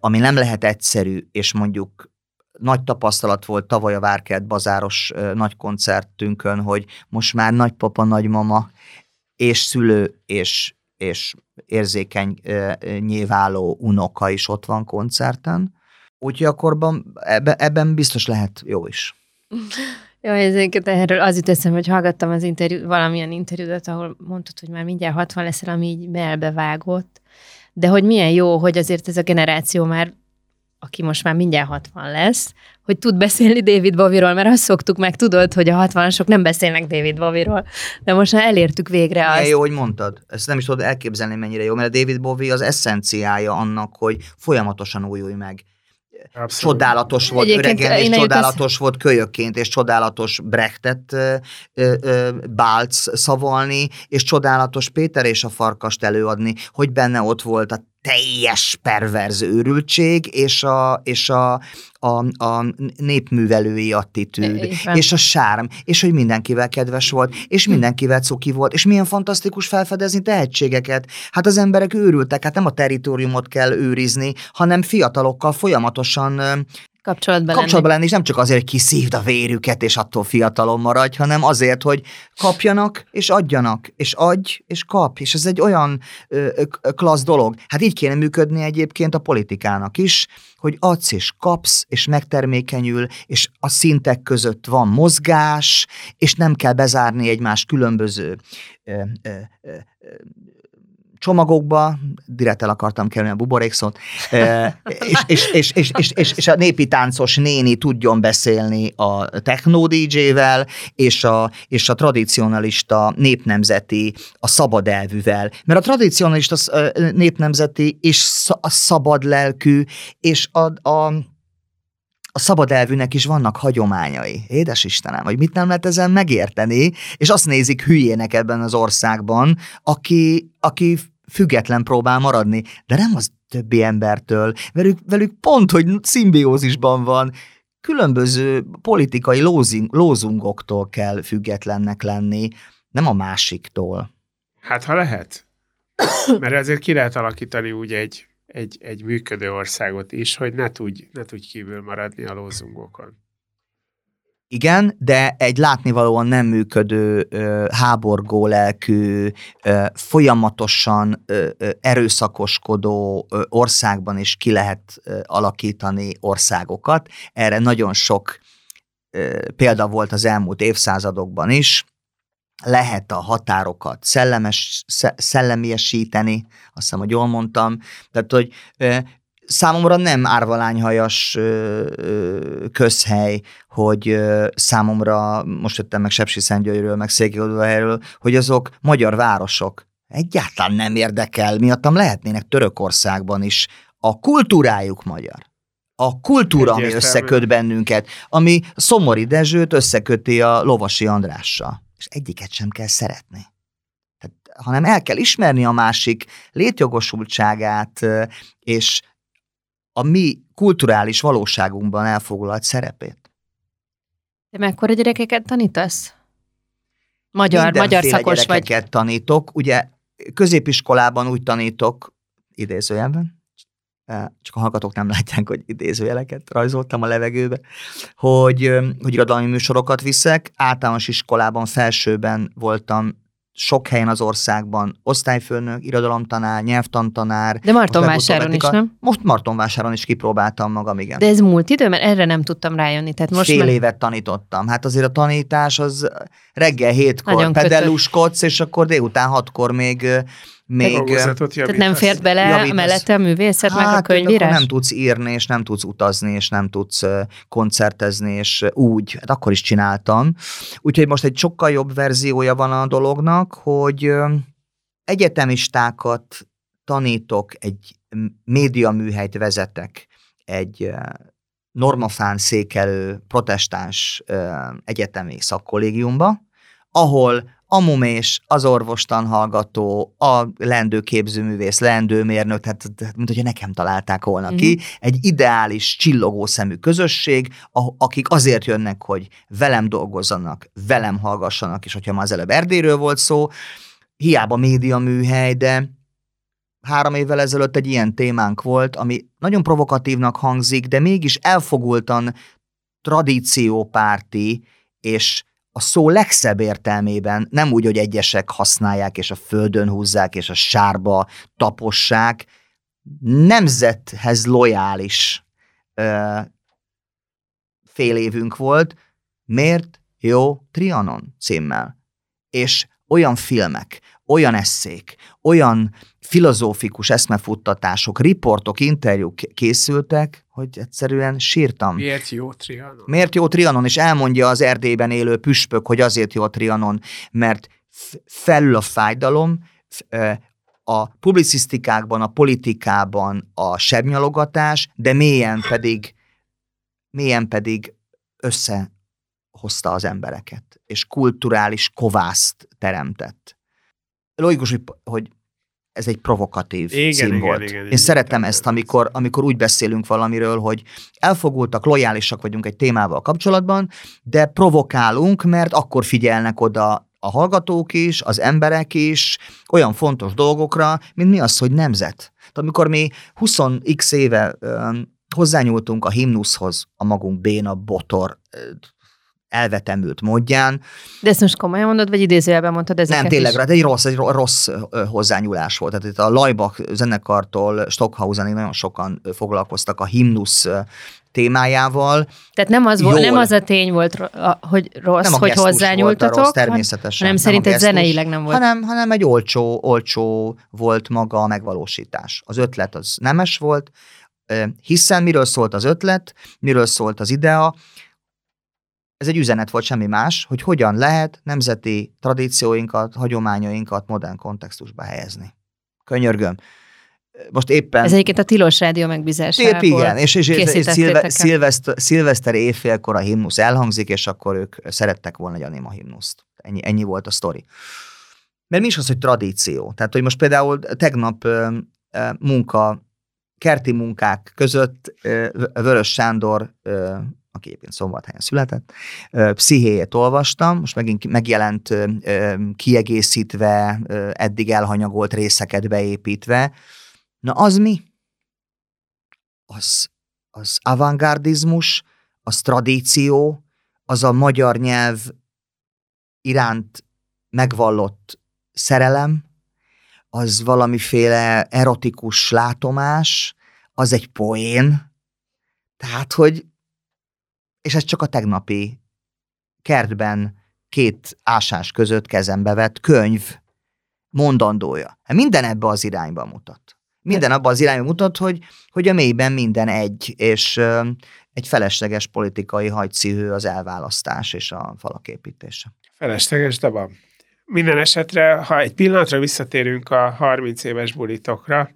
ami nem lehet egyszerű, és mondjuk nagy tapasztalat volt tavaly a Várkert bazáros nagy koncertünkön, hogy most már nagypapa, nagymama és szülő és és érzékeny nyilváló unoka is ott van koncerten. Úgyhogy akkorban ebben, ebben biztos lehet jó is. Jó, ezeket erről az jut eszembe, hogy hallgattam az interjú, valamilyen interjúdat, ahol mondtad, hogy már mindjárt 60 leszel, ami így melbevágott, de hogy milyen jó, hogy azért ez a generáció már aki most már mindjárt 60 lesz, hogy tud beszélni David Bowie-ról, mert azt szoktuk meg, tudod, hogy a 60-asok nem beszélnek David Bowie-ról, de most már elértük végre azt. Milyen jó, hogy mondtad. Ezt nem is tudod elképzelni, mennyire jó, mert a David Bowie az eszenciája annak, hogy folyamatosan újulj meg. Abszolút. Csodálatos volt Egyébként öregen, és csodálatos az... volt kölyökként, és csodálatos Brechtet ö, ö, Bálc szavalni, és csodálatos Péter és a farkast előadni, hogy benne ott volt a teljes perverz őrültség, és a, és a, a, a népművelői attitűd, Éppen. és a sárm, és hogy mindenkivel kedves volt, és hm. mindenkivel cuki volt, és milyen fantasztikus felfedezni tehetségeket. Hát az emberek őrültek, hát nem a teritoriumot kell őrizni, hanem fiatalokkal folyamatosan kapcsolatban, kapcsolatban lenni. és nem csak azért, hogy kiszívd a vérüket, és attól fiatalon maradj, hanem azért, hogy kapjanak, és adjanak, és adj, és kap, és ez egy olyan ö, klassz dolog. Hát így kéne működni egyébként a politikának is, hogy adsz és kapsz, és megtermékenyül, és a szintek között van mozgás, és nem kell bezárni egymás különböző ö, ö, ö, csomagokba, direkt el akartam kerülni a buborékszót, és, és, és, és, és, és, és a népi táncos néni tudjon beszélni a techno DJ-vel, és a, és a tradicionalista népnemzeti a szabad elvűvel. Mert a tradicionalista népnemzeti és a szabad lelkű, és a, a a szabad elvűnek is vannak hagyományai. Édes Istenem, hogy mit nem lehet ezen megérteni, és azt nézik hülyének ebben az országban, aki, aki független próbál maradni, de nem az többi embertől, velük, velük pont, hogy szimbiózisban van, különböző politikai lózing, lózungoktól kell függetlennek lenni, nem a másiktól. Hát ha lehet. Mert azért ki lehet alakítani úgy egy egy, egy működő országot is, hogy ne tudj, ne tudj kívül maradni a lózungokon. Igen, de egy látnivalóan nem működő, ö, háborgó lelkű, ö, folyamatosan ö, erőszakoskodó országban is ki lehet alakítani országokat. Erre nagyon sok példa volt az elmúlt évszázadokban is lehet a határokat szellemes, szellemiesíteni, azt hiszem, hogy jól mondtam, tehát, hogy számomra nem árvalányhajas közhely, hogy számomra, most jöttem meg Sepsi Szentgyörgyről, meg Székelyudvarhelyről, hogy azok magyar városok. Egyáltalán nem érdekel, miattam lehetnének Törökországban is. A kultúrájuk magyar. A kultúra, ami összeköt bennünket, ami Szomori Dezsőt összeköti a Lovasi Andrással és egyiket sem kell szeretni. Tehát, hanem el kell ismerni a másik létjogosultságát, és a mi kulturális valóságunkban elfoglalt szerepét. De mekkora gyerekeket tanítasz? Magyar, magyar szakos vagy. tanítok. Ugye középiskolában úgy tanítok, idézőjelben, csak a hallgatók nem látják, hogy idézőjeleket rajzoltam a levegőbe, hogy, hogy irodalmi műsorokat viszek. Általános iskolában, felsőben voltam sok helyen az országban osztályfőnök, irodalomtanár, nyelvtantanár. De Martonvásáron is, nem? Most Martonvásáron is kipróbáltam magam, igen. De ez múlt idő, mert erre nem tudtam rájönni. Tehát most Fél már... évet tanítottam. Hát azért a tanítás az reggel hétkor pedelluskodsz, és akkor délután hatkor még még... Tehát nem fért bele javítasz. mellette a művészet, hát, meg a hát, könyvírás? nem tudsz írni, és nem tudsz utazni, és nem tudsz koncertezni, és úgy, hát akkor is csináltam. Úgyhogy most egy sokkal jobb verziója van a dolognak, hogy egyetemistákat tanítok, egy médiaműhelyt vezetek, egy normafán székelő protestáns egyetemi szakkollégiumba, ahol a mumés, az orvostan hallgató, a lendő képzőművész, lendőmérnök, tehát, tehát mint hogyha nekem találták volna mm-hmm. ki, egy ideális, csillogó szemű közösség, akik azért jönnek, hogy velem dolgozzanak, velem hallgassanak, és hogyha már az előbb Erdélyről volt szó, hiába média műhely, de három évvel ezelőtt egy ilyen témánk volt, ami nagyon provokatívnak hangzik, de mégis elfogultan tradíciópárti és a szó legszebb értelmében, nem úgy, hogy egyesek használják, és a földön húzzák, és a sárba tapossák, nemzethez lojális ö, fél évünk volt, miért jó Trianon címmel. És olyan filmek, olyan eszék, olyan filozófikus eszmefuttatások, riportok, interjúk készültek, hogy egyszerűen sírtam. Miért jó Trianon? Miért jó Trianon? És elmondja az Erdélyben élő püspök, hogy azért jó Trianon, mert felül a fájdalom, a publicisztikákban, a politikában a sebnyalogatás, de mélyen pedig, mélyen pedig összehozta az embereket, és kulturális kovászt teremtett. Logikus, hogy, hogy ez egy provokatív igen, cím igen, volt. igen, igen, Én szeretem igen, ezt, amikor, amikor úgy beszélünk valamiről, hogy elfogultak, lojálisak vagyunk egy témával kapcsolatban, de provokálunk, mert akkor figyelnek oda a hallgatók is, az emberek is olyan fontos dolgokra, mint mi az, hogy nemzet. Tehát amikor mi 20x éve hozzányúltunk a himnuszhoz a magunk béna, botor, elvetemült módján. De ezt most komolyan mondod, vagy idézőjelben mondtad ezeket Nem, tényleg, is? hát egy rossz, egy rossz hozzányúlás volt. Tehát itt a Laibach zenekartól Stockhausenig nagyon sokan foglalkoztak a himnusz témájával. Tehát nem az, volt, nem az a tény volt, hogy rossz, Nem a hogy hozzányúltatok, volt a rossz, természetesen. hanem Nem a szerinted zeneileg nem volt. Hanem, hanem egy olcsó, olcsó volt maga a megvalósítás. Az ötlet az nemes volt, hiszen miről szólt az ötlet, miről szólt az idea, ez egy üzenet volt, semmi más, hogy hogyan lehet nemzeti tradícióinkat, hagyományainkat modern kontextusba helyezni. Könyörgöm. Most éppen... Ez egyébként a Tilos Rádió megbízásából. Épp igen, és, és, és, szilve, szilveszter, szilveszter éjfélkor a himnusz elhangzik, és akkor ők szerettek volna egy anima himnuszt. Ennyi, ennyi volt a sztori. Mert mi is az, hogy tradíció? Tehát, hogy most például tegnap munka, kerti munkák között Vörös Sándor, aki egyébként szombathelyen született, pszichéjét olvastam, most megint megjelent kiegészítve, eddig elhanyagolt részeket beépítve. Na az mi? Az, az avantgardizmus, az tradíció, az a magyar nyelv iránt megvallott szerelem, az valamiféle erotikus látomás, az egy poén, tehát, hogy és ez csak a tegnapi kertben két ásás között kezembe vett könyv mondandója. Hát Minden ebbe az irányba mutat. Minden abba az irányba mutat, hogy, hogy a mélyben minden egy, és ö, egy felesleges politikai hajcihő az elválasztás és a falak építése. Felesleges, de van. Minden esetre, ha egy pillanatra visszatérünk a 30 éves bulitokra,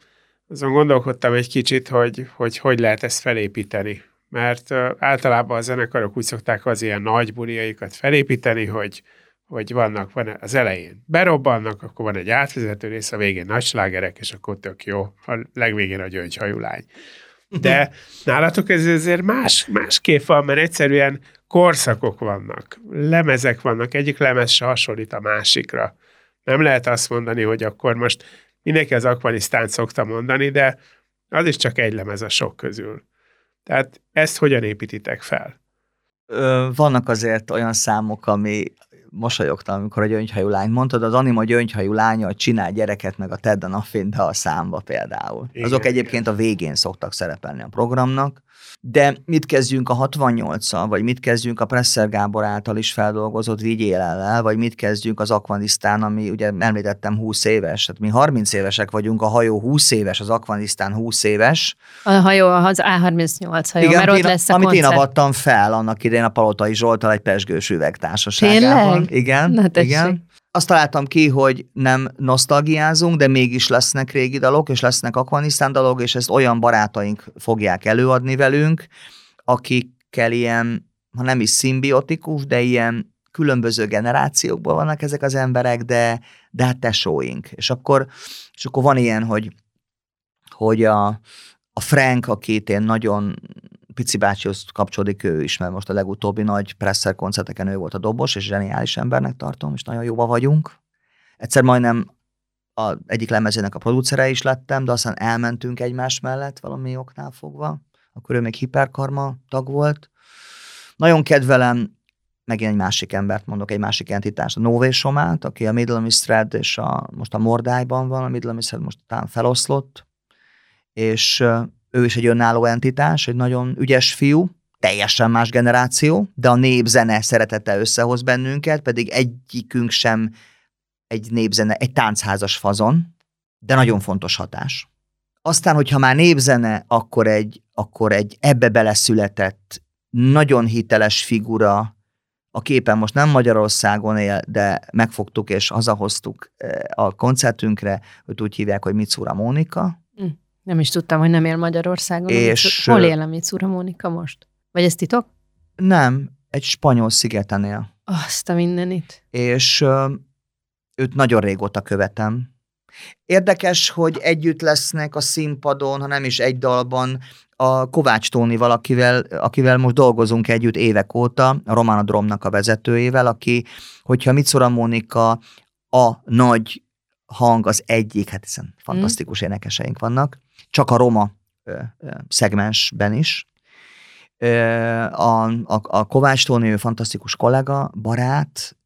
azon gondolkodtam egy kicsit, hogy hogy, hogy lehet ezt felépíteni. Mert általában a zenekarok úgy szokták az ilyen nagy buliaikat felépíteni, hogy hogy vannak, van az elején berobbannak, akkor van egy átvezető rész, a végén nagy slágerek, és akkor tök jó, a legvégén a gyöngyhajú lány. De nálatok ez azért más, másképp van, mert egyszerűen korszakok vannak, lemezek vannak, egyik lemez se hasonlít a másikra. Nem lehet azt mondani, hogy akkor most mindenki az Afganisztánt szokta mondani, de az is csak egy lemez a sok közül. Tehát ezt hogyan építitek fel? Vannak azért olyan számok, ami mosolyogtam, amikor a gyöngyhajú lány mondtad, az anima gyöngyhajú lánya, hogy csinál gyereket, meg a Ted a de a számba például. Igen, Azok egyébként a végén szoktak szerepelni a programnak. De mit kezdjünk a 68-szal, vagy mit kezdjünk a Presser Gábor által is feldolgozott vigyélellel, vagy mit kezdjünk az Akvanisztán, ami ugye említettem 20 éves, tehát mi 30 évesek vagyunk, a hajó 20 éves, az Akvanisztán 20 éves. A hajó, az A38 hajó, mert ott én, lesz a amit koncert. én avattam fel annak idején a Palotai Zsoltal egy pesgős üvegtársaságában. Tényleg? Igen, Na, tessék. igen. Azt találtam ki, hogy nem nosztalgiázunk, de mégis lesznek régi dalok, és lesznek Afganisztán dalok, és ezt olyan barátaink fogják előadni velünk, akikkel ilyen, ha nem is szimbiotikus, de ilyen különböző generációkban vannak ezek az emberek, de, de hát tesóink. És akkor, és akkor van ilyen, hogy, hogy a, a Frank, akit én nagyon Pici bácsihoz kapcsolódik ő is, mert most a legutóbbi nagy presser koncerteken ő volt a dobos, és zseniális embernek tartom, és nagyon jóba vagyunk. Egyszer majdnem a egyik lemezének a producere is lettem, de aztán elmentünk egymás mellett valami oknál fogva. Akkor ő még hiperkarma tag volt. Nagyon kedvelem megint egy másik embert mondok, egy másik entitást, a Nové Somát, aki a Middle Thread és a, most a Mordályban van, a Middle most talán feloszlott, és ő is egy önálló entitás, egy nagyon ügyes fiú, teljesen más generáció, de a népzene szeretete összehoz bennünket, pedig egyikünk sem egy népzene, egy táncházas fazon, de nagyon fontos hatás. Aztán, hogyha már népzene, akkor egy, akkor egy ebbe beleszületett, nagyon hiteles figura, a képen most nem Magyarországon él, de megfogtuk és hazahoztuk eh, a koncertünkre, őt úgy hívják, hogy Mitsura Mónika. Nem is tudtam, hogy nem él Magyarországon. És hol él a Mitsura Mónika most? Vagy ez titok? Nem, egy spanyol szigeten él. Azt a mindenit. És őt nagyon régóta követem. Érdekes, hogy együtt lesznek a színpadon, ha nem is egy dalban, a Kovács Tóni valakivel, akivel most dolgozunk együtt évek óta, a Romana Dromnak a vezetőjével, aki, hogyha Mitsura Mónika a nagy hang az egyik, hát hiszen fantasztikus mm. énekeseink vannak, csak a roma szegmensben is. A, a, a Kovács Tóni, ő fantasztikus kollega, barát,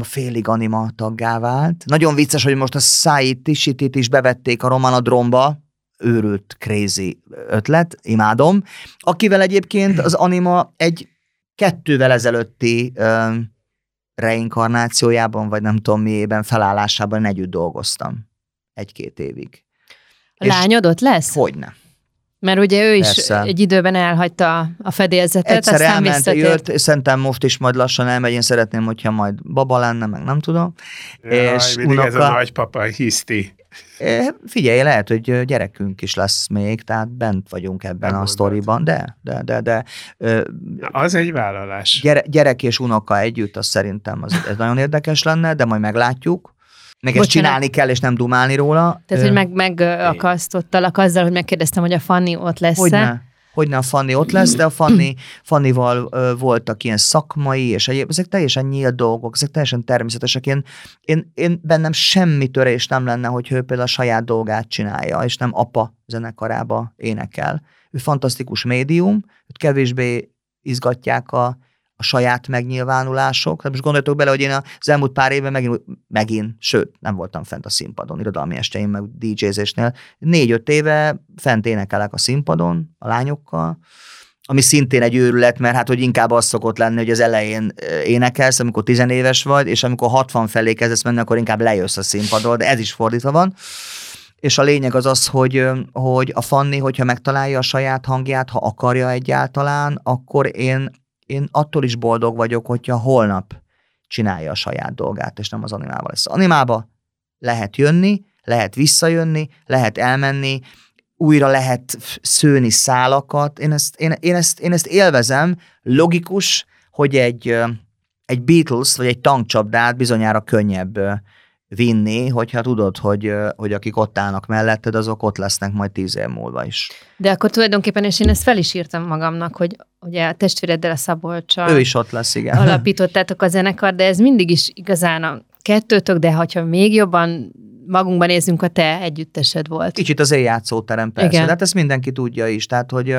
félig anima taggá vált. Nagyon vicces, hogy most a Száit Tisitit is bevették a Romana Dromba, őrült, crazy ötlet, imádom, akivel egyébként az anima egy kettővel ezelőtti ö, reinkarnációjában, vagy nem tudom miében, felállásában együtt dolgoztam. Egy-két évig. A lányod ott lesz? Hogyne. Mert ugye ő is Persze. egy időben elhagyta a fedélzetet, Egyszer aztán elment, visszatért. jött, szerintem most is majd lassan elmegy, én szeretném, hogyha majd baba lenne, meg nem tudom. Jaj, és unoka, ez a nagypapa hiszti. Figyelj, lehet, hogy gyerekünk is lesz még, tehát bent vagyunk ebben nem a sztoriban, de, de, de, de. Az egy vállalás. Gyere, gyerek és unoka együtt, az szerintem az, ez nagyon érdekes lenne, de majd meglátjuk. Meg ezt csinálni kell, és nem dumálni róla. Tehát, hogy meg, megakasztottalak azzal, hogy megkérdeztem, hogy a Fanni ott lesz-e. Hogyne, hogyne a Fanni ott lesz, de a Fanni, Fannival ö, voltak ilyen szakmai, és egyéb, ezek teljesen nyílt dolgok, ezek teljesen természetesek. Én, én, én bennem semmi törés nem lenne, hogy ő például a saját dolgát csinálja, és nem apa zenekarába énekel. Ő fantasztikus médium, őt kevésbé izgatják a a saját megnyilvánulások. Tehát most gondoljatok bele, hogy én az elmúlt pár évben megint, megint, sőt, nem voltam fent a színpadon, irodalmi esteim, meg DJ-zésnél. Négy-öt éve fent énekelek a színpadon a lányokkal, ami szintén egy őrület, mert hát hogy inkább az szokott lenni, hogy az elején énekelsz, amikor tizenéves vagy, és amikor 60 felé kezdesz menni, akkor inkább lejössz a színpadon, de ez is fordítva van. És a lényeg az az, hogy, hogy a Fanni, hogyha megtalálja a saját hangját, ha akarja egyáltalán, akkor én én attól is boldog vagyok, hogyha holnap csinálja a saját dolgát, és nem az animával lesz. Animába lehet jönni, lehet visszajönni, lehet elmenni, újra lehet szőni szálakat. Én ezt, én, én ezt, én ezt élvezem. Logikus, hogy egy, egy Beatles vagy egy tankcsapdát bizonyára könnyebb vinni, hogyha tudod, hogy, hogy akik ott állnak melletted, azok ott lesznek majd tíz év múlva is. De akkor tulajdonképpen, és én ezt fel is írtam magamnak, hogy ugye a testvéreddel a Szabolcsa. Ő is ott lesz, igen. Alapítottátok a zenekar, de ez mindig is igazán a kettőtök, de ha még jobban magunkban nézzünk, a te együttesed volt. Kicsit az éjjátszóterem, persze. Igen. De hát ezt mindenki tudja is. Tehát, hogy,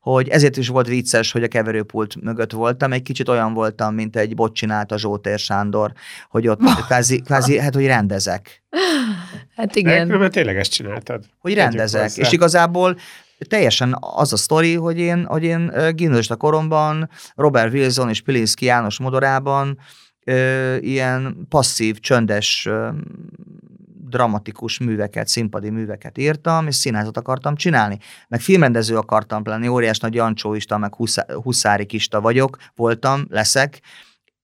hogy ezért is volt vicces, hogy a keverőpult mögött voltam. Egy kicsit olyan voltam, mint egy bot csinált a Zsótér Sándor, hogy ott kvázi, kvázi hát, hogy rendezek. Hát igen. De, mert tényleg ezt csináltad. Hogy rendezek. És igazából teljesen az a sztori, hogy én, hogy én gimnazista koromban Robert Wilson és Pilinszki János modorában ö, ilyen passzív, csöndes ö, dramatikus műveket, színpadi műveket írtam, és színházat akartam csinálni. Meg filmrendező akartam lenni, óriás nagy Jancsóista, meg Huszári Kista vagyok, voltam, leszek,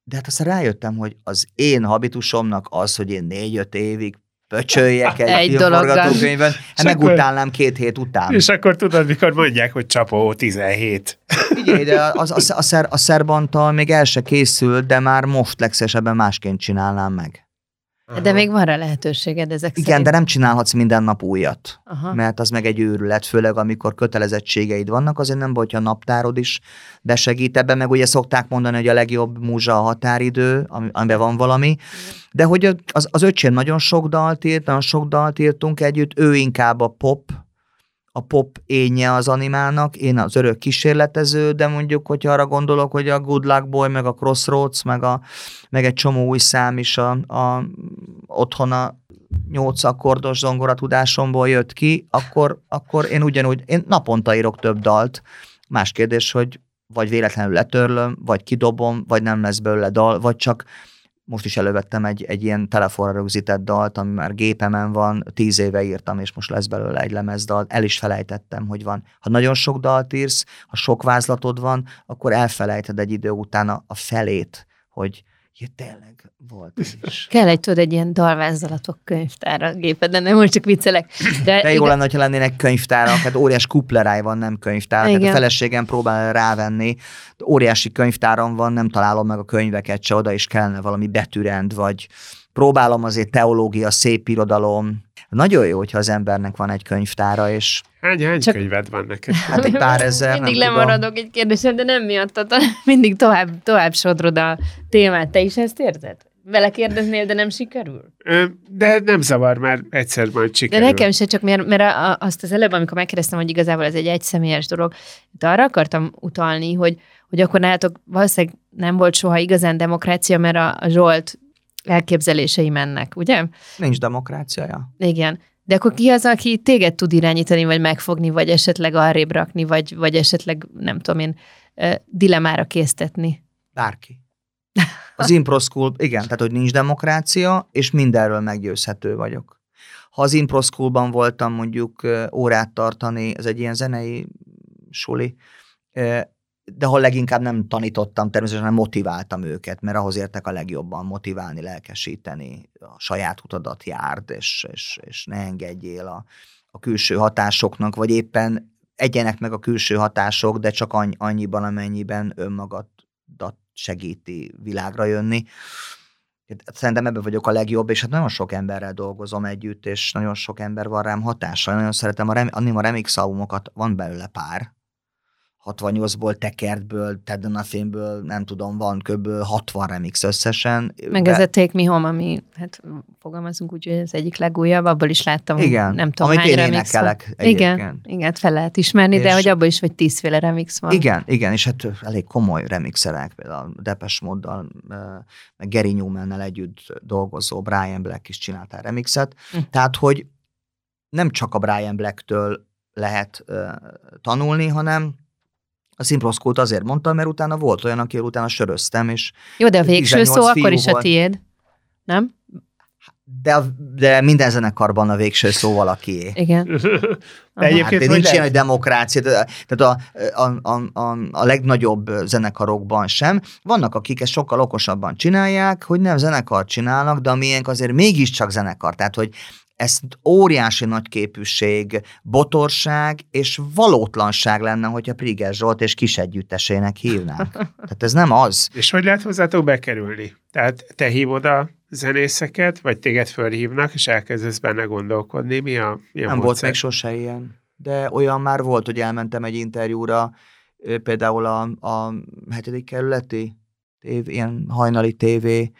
de hát aztán rájöttem, hogy az én habitusomnak az, hogy én négy-öt évig pöcsöljek egy, egy filmforgatókönyvben, hát megutálnám két hét után. És akkor tudod, mikor mondják, hogy csapó 17. Figyelj, de az, a, a, szer, a szerbantal még el se készült, de már most legszesebben másként csinálnám meg. De még van rá lehetőséged ezek Igen, szerint. de nem csinálhatsz minden nap újat, Aha. mert az meg egy őrület, főleg amikor kötelezettségeid vannak, azért nem vagy, ha naptárod is besegít ebben, meg ugye szokták mondani, hogy a legjobb múzsa a határidő, amiben van valami, de hogy az, az öcsém nagyon sok dalt írt, nagyon sok dalt írtunk együtt, ő inkább a pop, a pop énje az animának, én az örök kísérletező, de mondjuk, hogyha arra gondolok, hogy a Good Luck Boy, meg a Crossroads, meg, a, meg egy csomó új szám is a, a otthon a nyolc akkordos zongora tudásomból jött ki, akkor, akkor én ugyanúgy, én naponta írok több dalt. Más kérdés, hogy vagy véletlenül letörlöm, vagy kidobom, vagy nem lesz belőle dal, vagy csak most is elővettem egy, egy ilyen telefonra rögzített dalt, ami már gépemen van, tíz éve írtam, és most lesz belőle egy lemezdal. El is felejtettem, hogy van. Ha nagyon sok dalt írsz, ha sok vázlatod van, akkor elfelejted egy idő után a, a felét, hogy ja, tényleg volt is. Kell egy, tudod, egy ilyen dalvázolatok könyvtára a gépeden, nem most csak viccelek. De, De jó lenne, ha lennének könyvtárak, hát óriás kupleráj van, nem könyvtár. Hát a feleségem próbál rávenni, óriási könyvtáram van, nem találom meg a könyveket se, oda is kellene valami betűrend, vagy próbálom azért teológia, szép irodalom. Nagyon jó, hogyha az embernek van egy könyvtára, és Hány, hány Csak... könyved van neked? Hát egy pár ezer, Mindig nem lemaradok tudom. egy kérdésem, de nem miatt, mindig tovább, tovább sodrod a témát. Te is ezt érzed? Vele kérdeznél, de nem sikerül? De nem zavar, már egyszer majd sikerül. De nekem se, csak mert, mert azt az előbb, amikor megkérdeztem, hogy igazából ez egy egyszemélyes dolog, de arra akartam utalni, hogy, hogy akkor nálatok valószínűleg nem volt soha igazán demokrácia, mert a, a Zsolt elképzelései mennek, ugye? Nincs demokráciája. Igen. De akkor ki az, aki téged tud irányítani, vagy megfogni, vagy esetleg arrébb rakni, vagy, vagy esetleg, nem tudom én, dilemára késztetni? Bárki. Az Impro School, igen, tehát hogy nincs demokrácia, és mindenről meggyőzhető vagyok. Ha az Impro Schoolban voltam mondjuk órát tartani, ez egy ilyen zenei suli, de ahol leginkább nem tanítottam, természetesen motiváltam őket, mert ahhoz értek a legjobban, motiválni, lelkesíteni, a saját utadat járd, és, és, és ne engedjél a, a külső hatásoknak, vagy éppen egyenek meg a külső hatások, de csak annyiban, amennyiben önmagadat segíti világra jönni. Szerintem ebben vagyok a legjobb, és hát nagyon sok emberrel dolgozom együtt, és nagyon sok ember van rám hatással. Nagyon szeretem a, rem- a remix albumokat, van belőle pár, 68-ból, Tekertből, Ted Nothingből, nem tudom, van kb. 60 remix összesen. Meg ez a Take Me Home, ami, hát fogalmazunk úgy, hogy ez egyik legújabb, abból is láttam, igen, nem tudom, amit hány én remix énekelek van. Igen, igen, fel lehet ismerni, és de hogy abból is vagy tízféle remix van. Igen, igen, és hát elég komoly remixerek, például Depes Moddal, meg Gary newman együtt dolgozó Brian Black is csináltál remixet, hm. tehát, hogy nem csak a Brian Blacktől lehet uh, tanulni, hanem a Simproszkult azért mondtam, mert utána volt olyan, aki utána söröztem, és Jó, de a végső szó akkor is volt. a tiéd, nem? De, de minden zenekarban a végső szó valakié. Igen. de egyébként hát, nincs ilyen, hogy demokrácia, tehát a, a, a, a, a legnagyobb zenekarokban sem. Vannak, akik ezt sokkal okosabban csinálják, hogy nem zenekar csinálnak, de a miénk azért mégiscsak zenekar. Tehát, hogy ez óriási nagyképűség, botorság és valótlanság lenne, hogyha Priger Zsolt és kis együttesének hívnánk. Tehát ez nem az. És hogy lehet hozzátok bekerülni? Tehát te hívod a zenészeket, vagy téged fölhívnak, és elkezdesz benne gondolkodni? Mi a, mi a Nem módszer? volt még sose ilyen. De olyan már volt, hogy elmentem egy interjúra, például a, a hetedik kerületi tév, ilyen hajnali tévé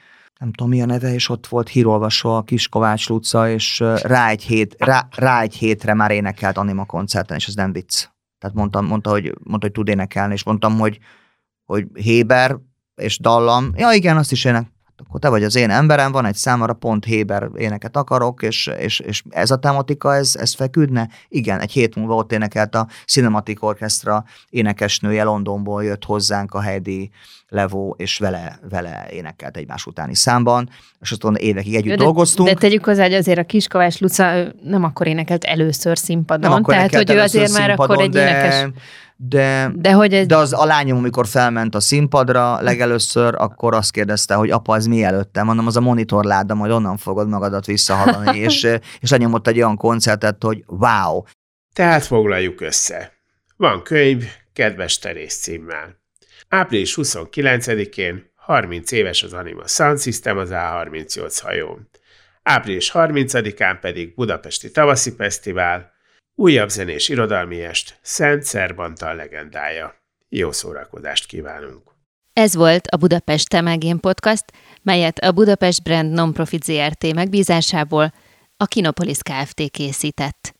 nem tudom mi a neve, és ott volt hírolvasó a kis Kovács Luca, és rá egy, hét, rá, rá egy hétre már énekelt anima koncerten, és ez nem vicc. Tehát mondtam, mondta, hogy, mondta, hogy tud énekelni, és mondtam, hogy, hogy Héber és dallam, ja igen, azt is ének, akkor te vagy az én emberem, van egy számára pont Héber éneket akarok, és, és, és ez a tematika, ez, ez feküdne? Igen, egy hét múlva ott énekelt a Cinematic Orchestra énekesnője Londonból jött hozzánk a Heidi Levó, és vele, vele énekelt egymás utáni számban, és aztán évekig együtt de, dolgoztunk. De tegyük hozzá, hogy azért a Kiskovács Luca nem akkor énekelt először színpadon, nem akkor tehát hogy ő azért már akkor egy énekes de, de, hogy ez... de az a lányom, amikor felment a színpadra legelőször, akkor azt kérdezte, hogy apa, ez mi előtte? Mondom, az a monitorláda, majd onnan fogod magadat visszahallani, és, és lenyomott egy olyan koncertet, hogy wow. Tehát foglaljuk össze. Van könyv, kedves Terész címmel. Április 29-én 30 éves az Anima Sound System az A38 hajón. Április 30-án pedig Budapesti Tavaszi Fesztivál, Újabb zenés irodalmi est, Szent Szerbantal legendája. Jó szórakozást kívánunk! Ez volt a Budapest Temelgén Podcast, melyet a Budapest Brand Nonprofit ZRT megbízásából a Kinopolis Kft. készített.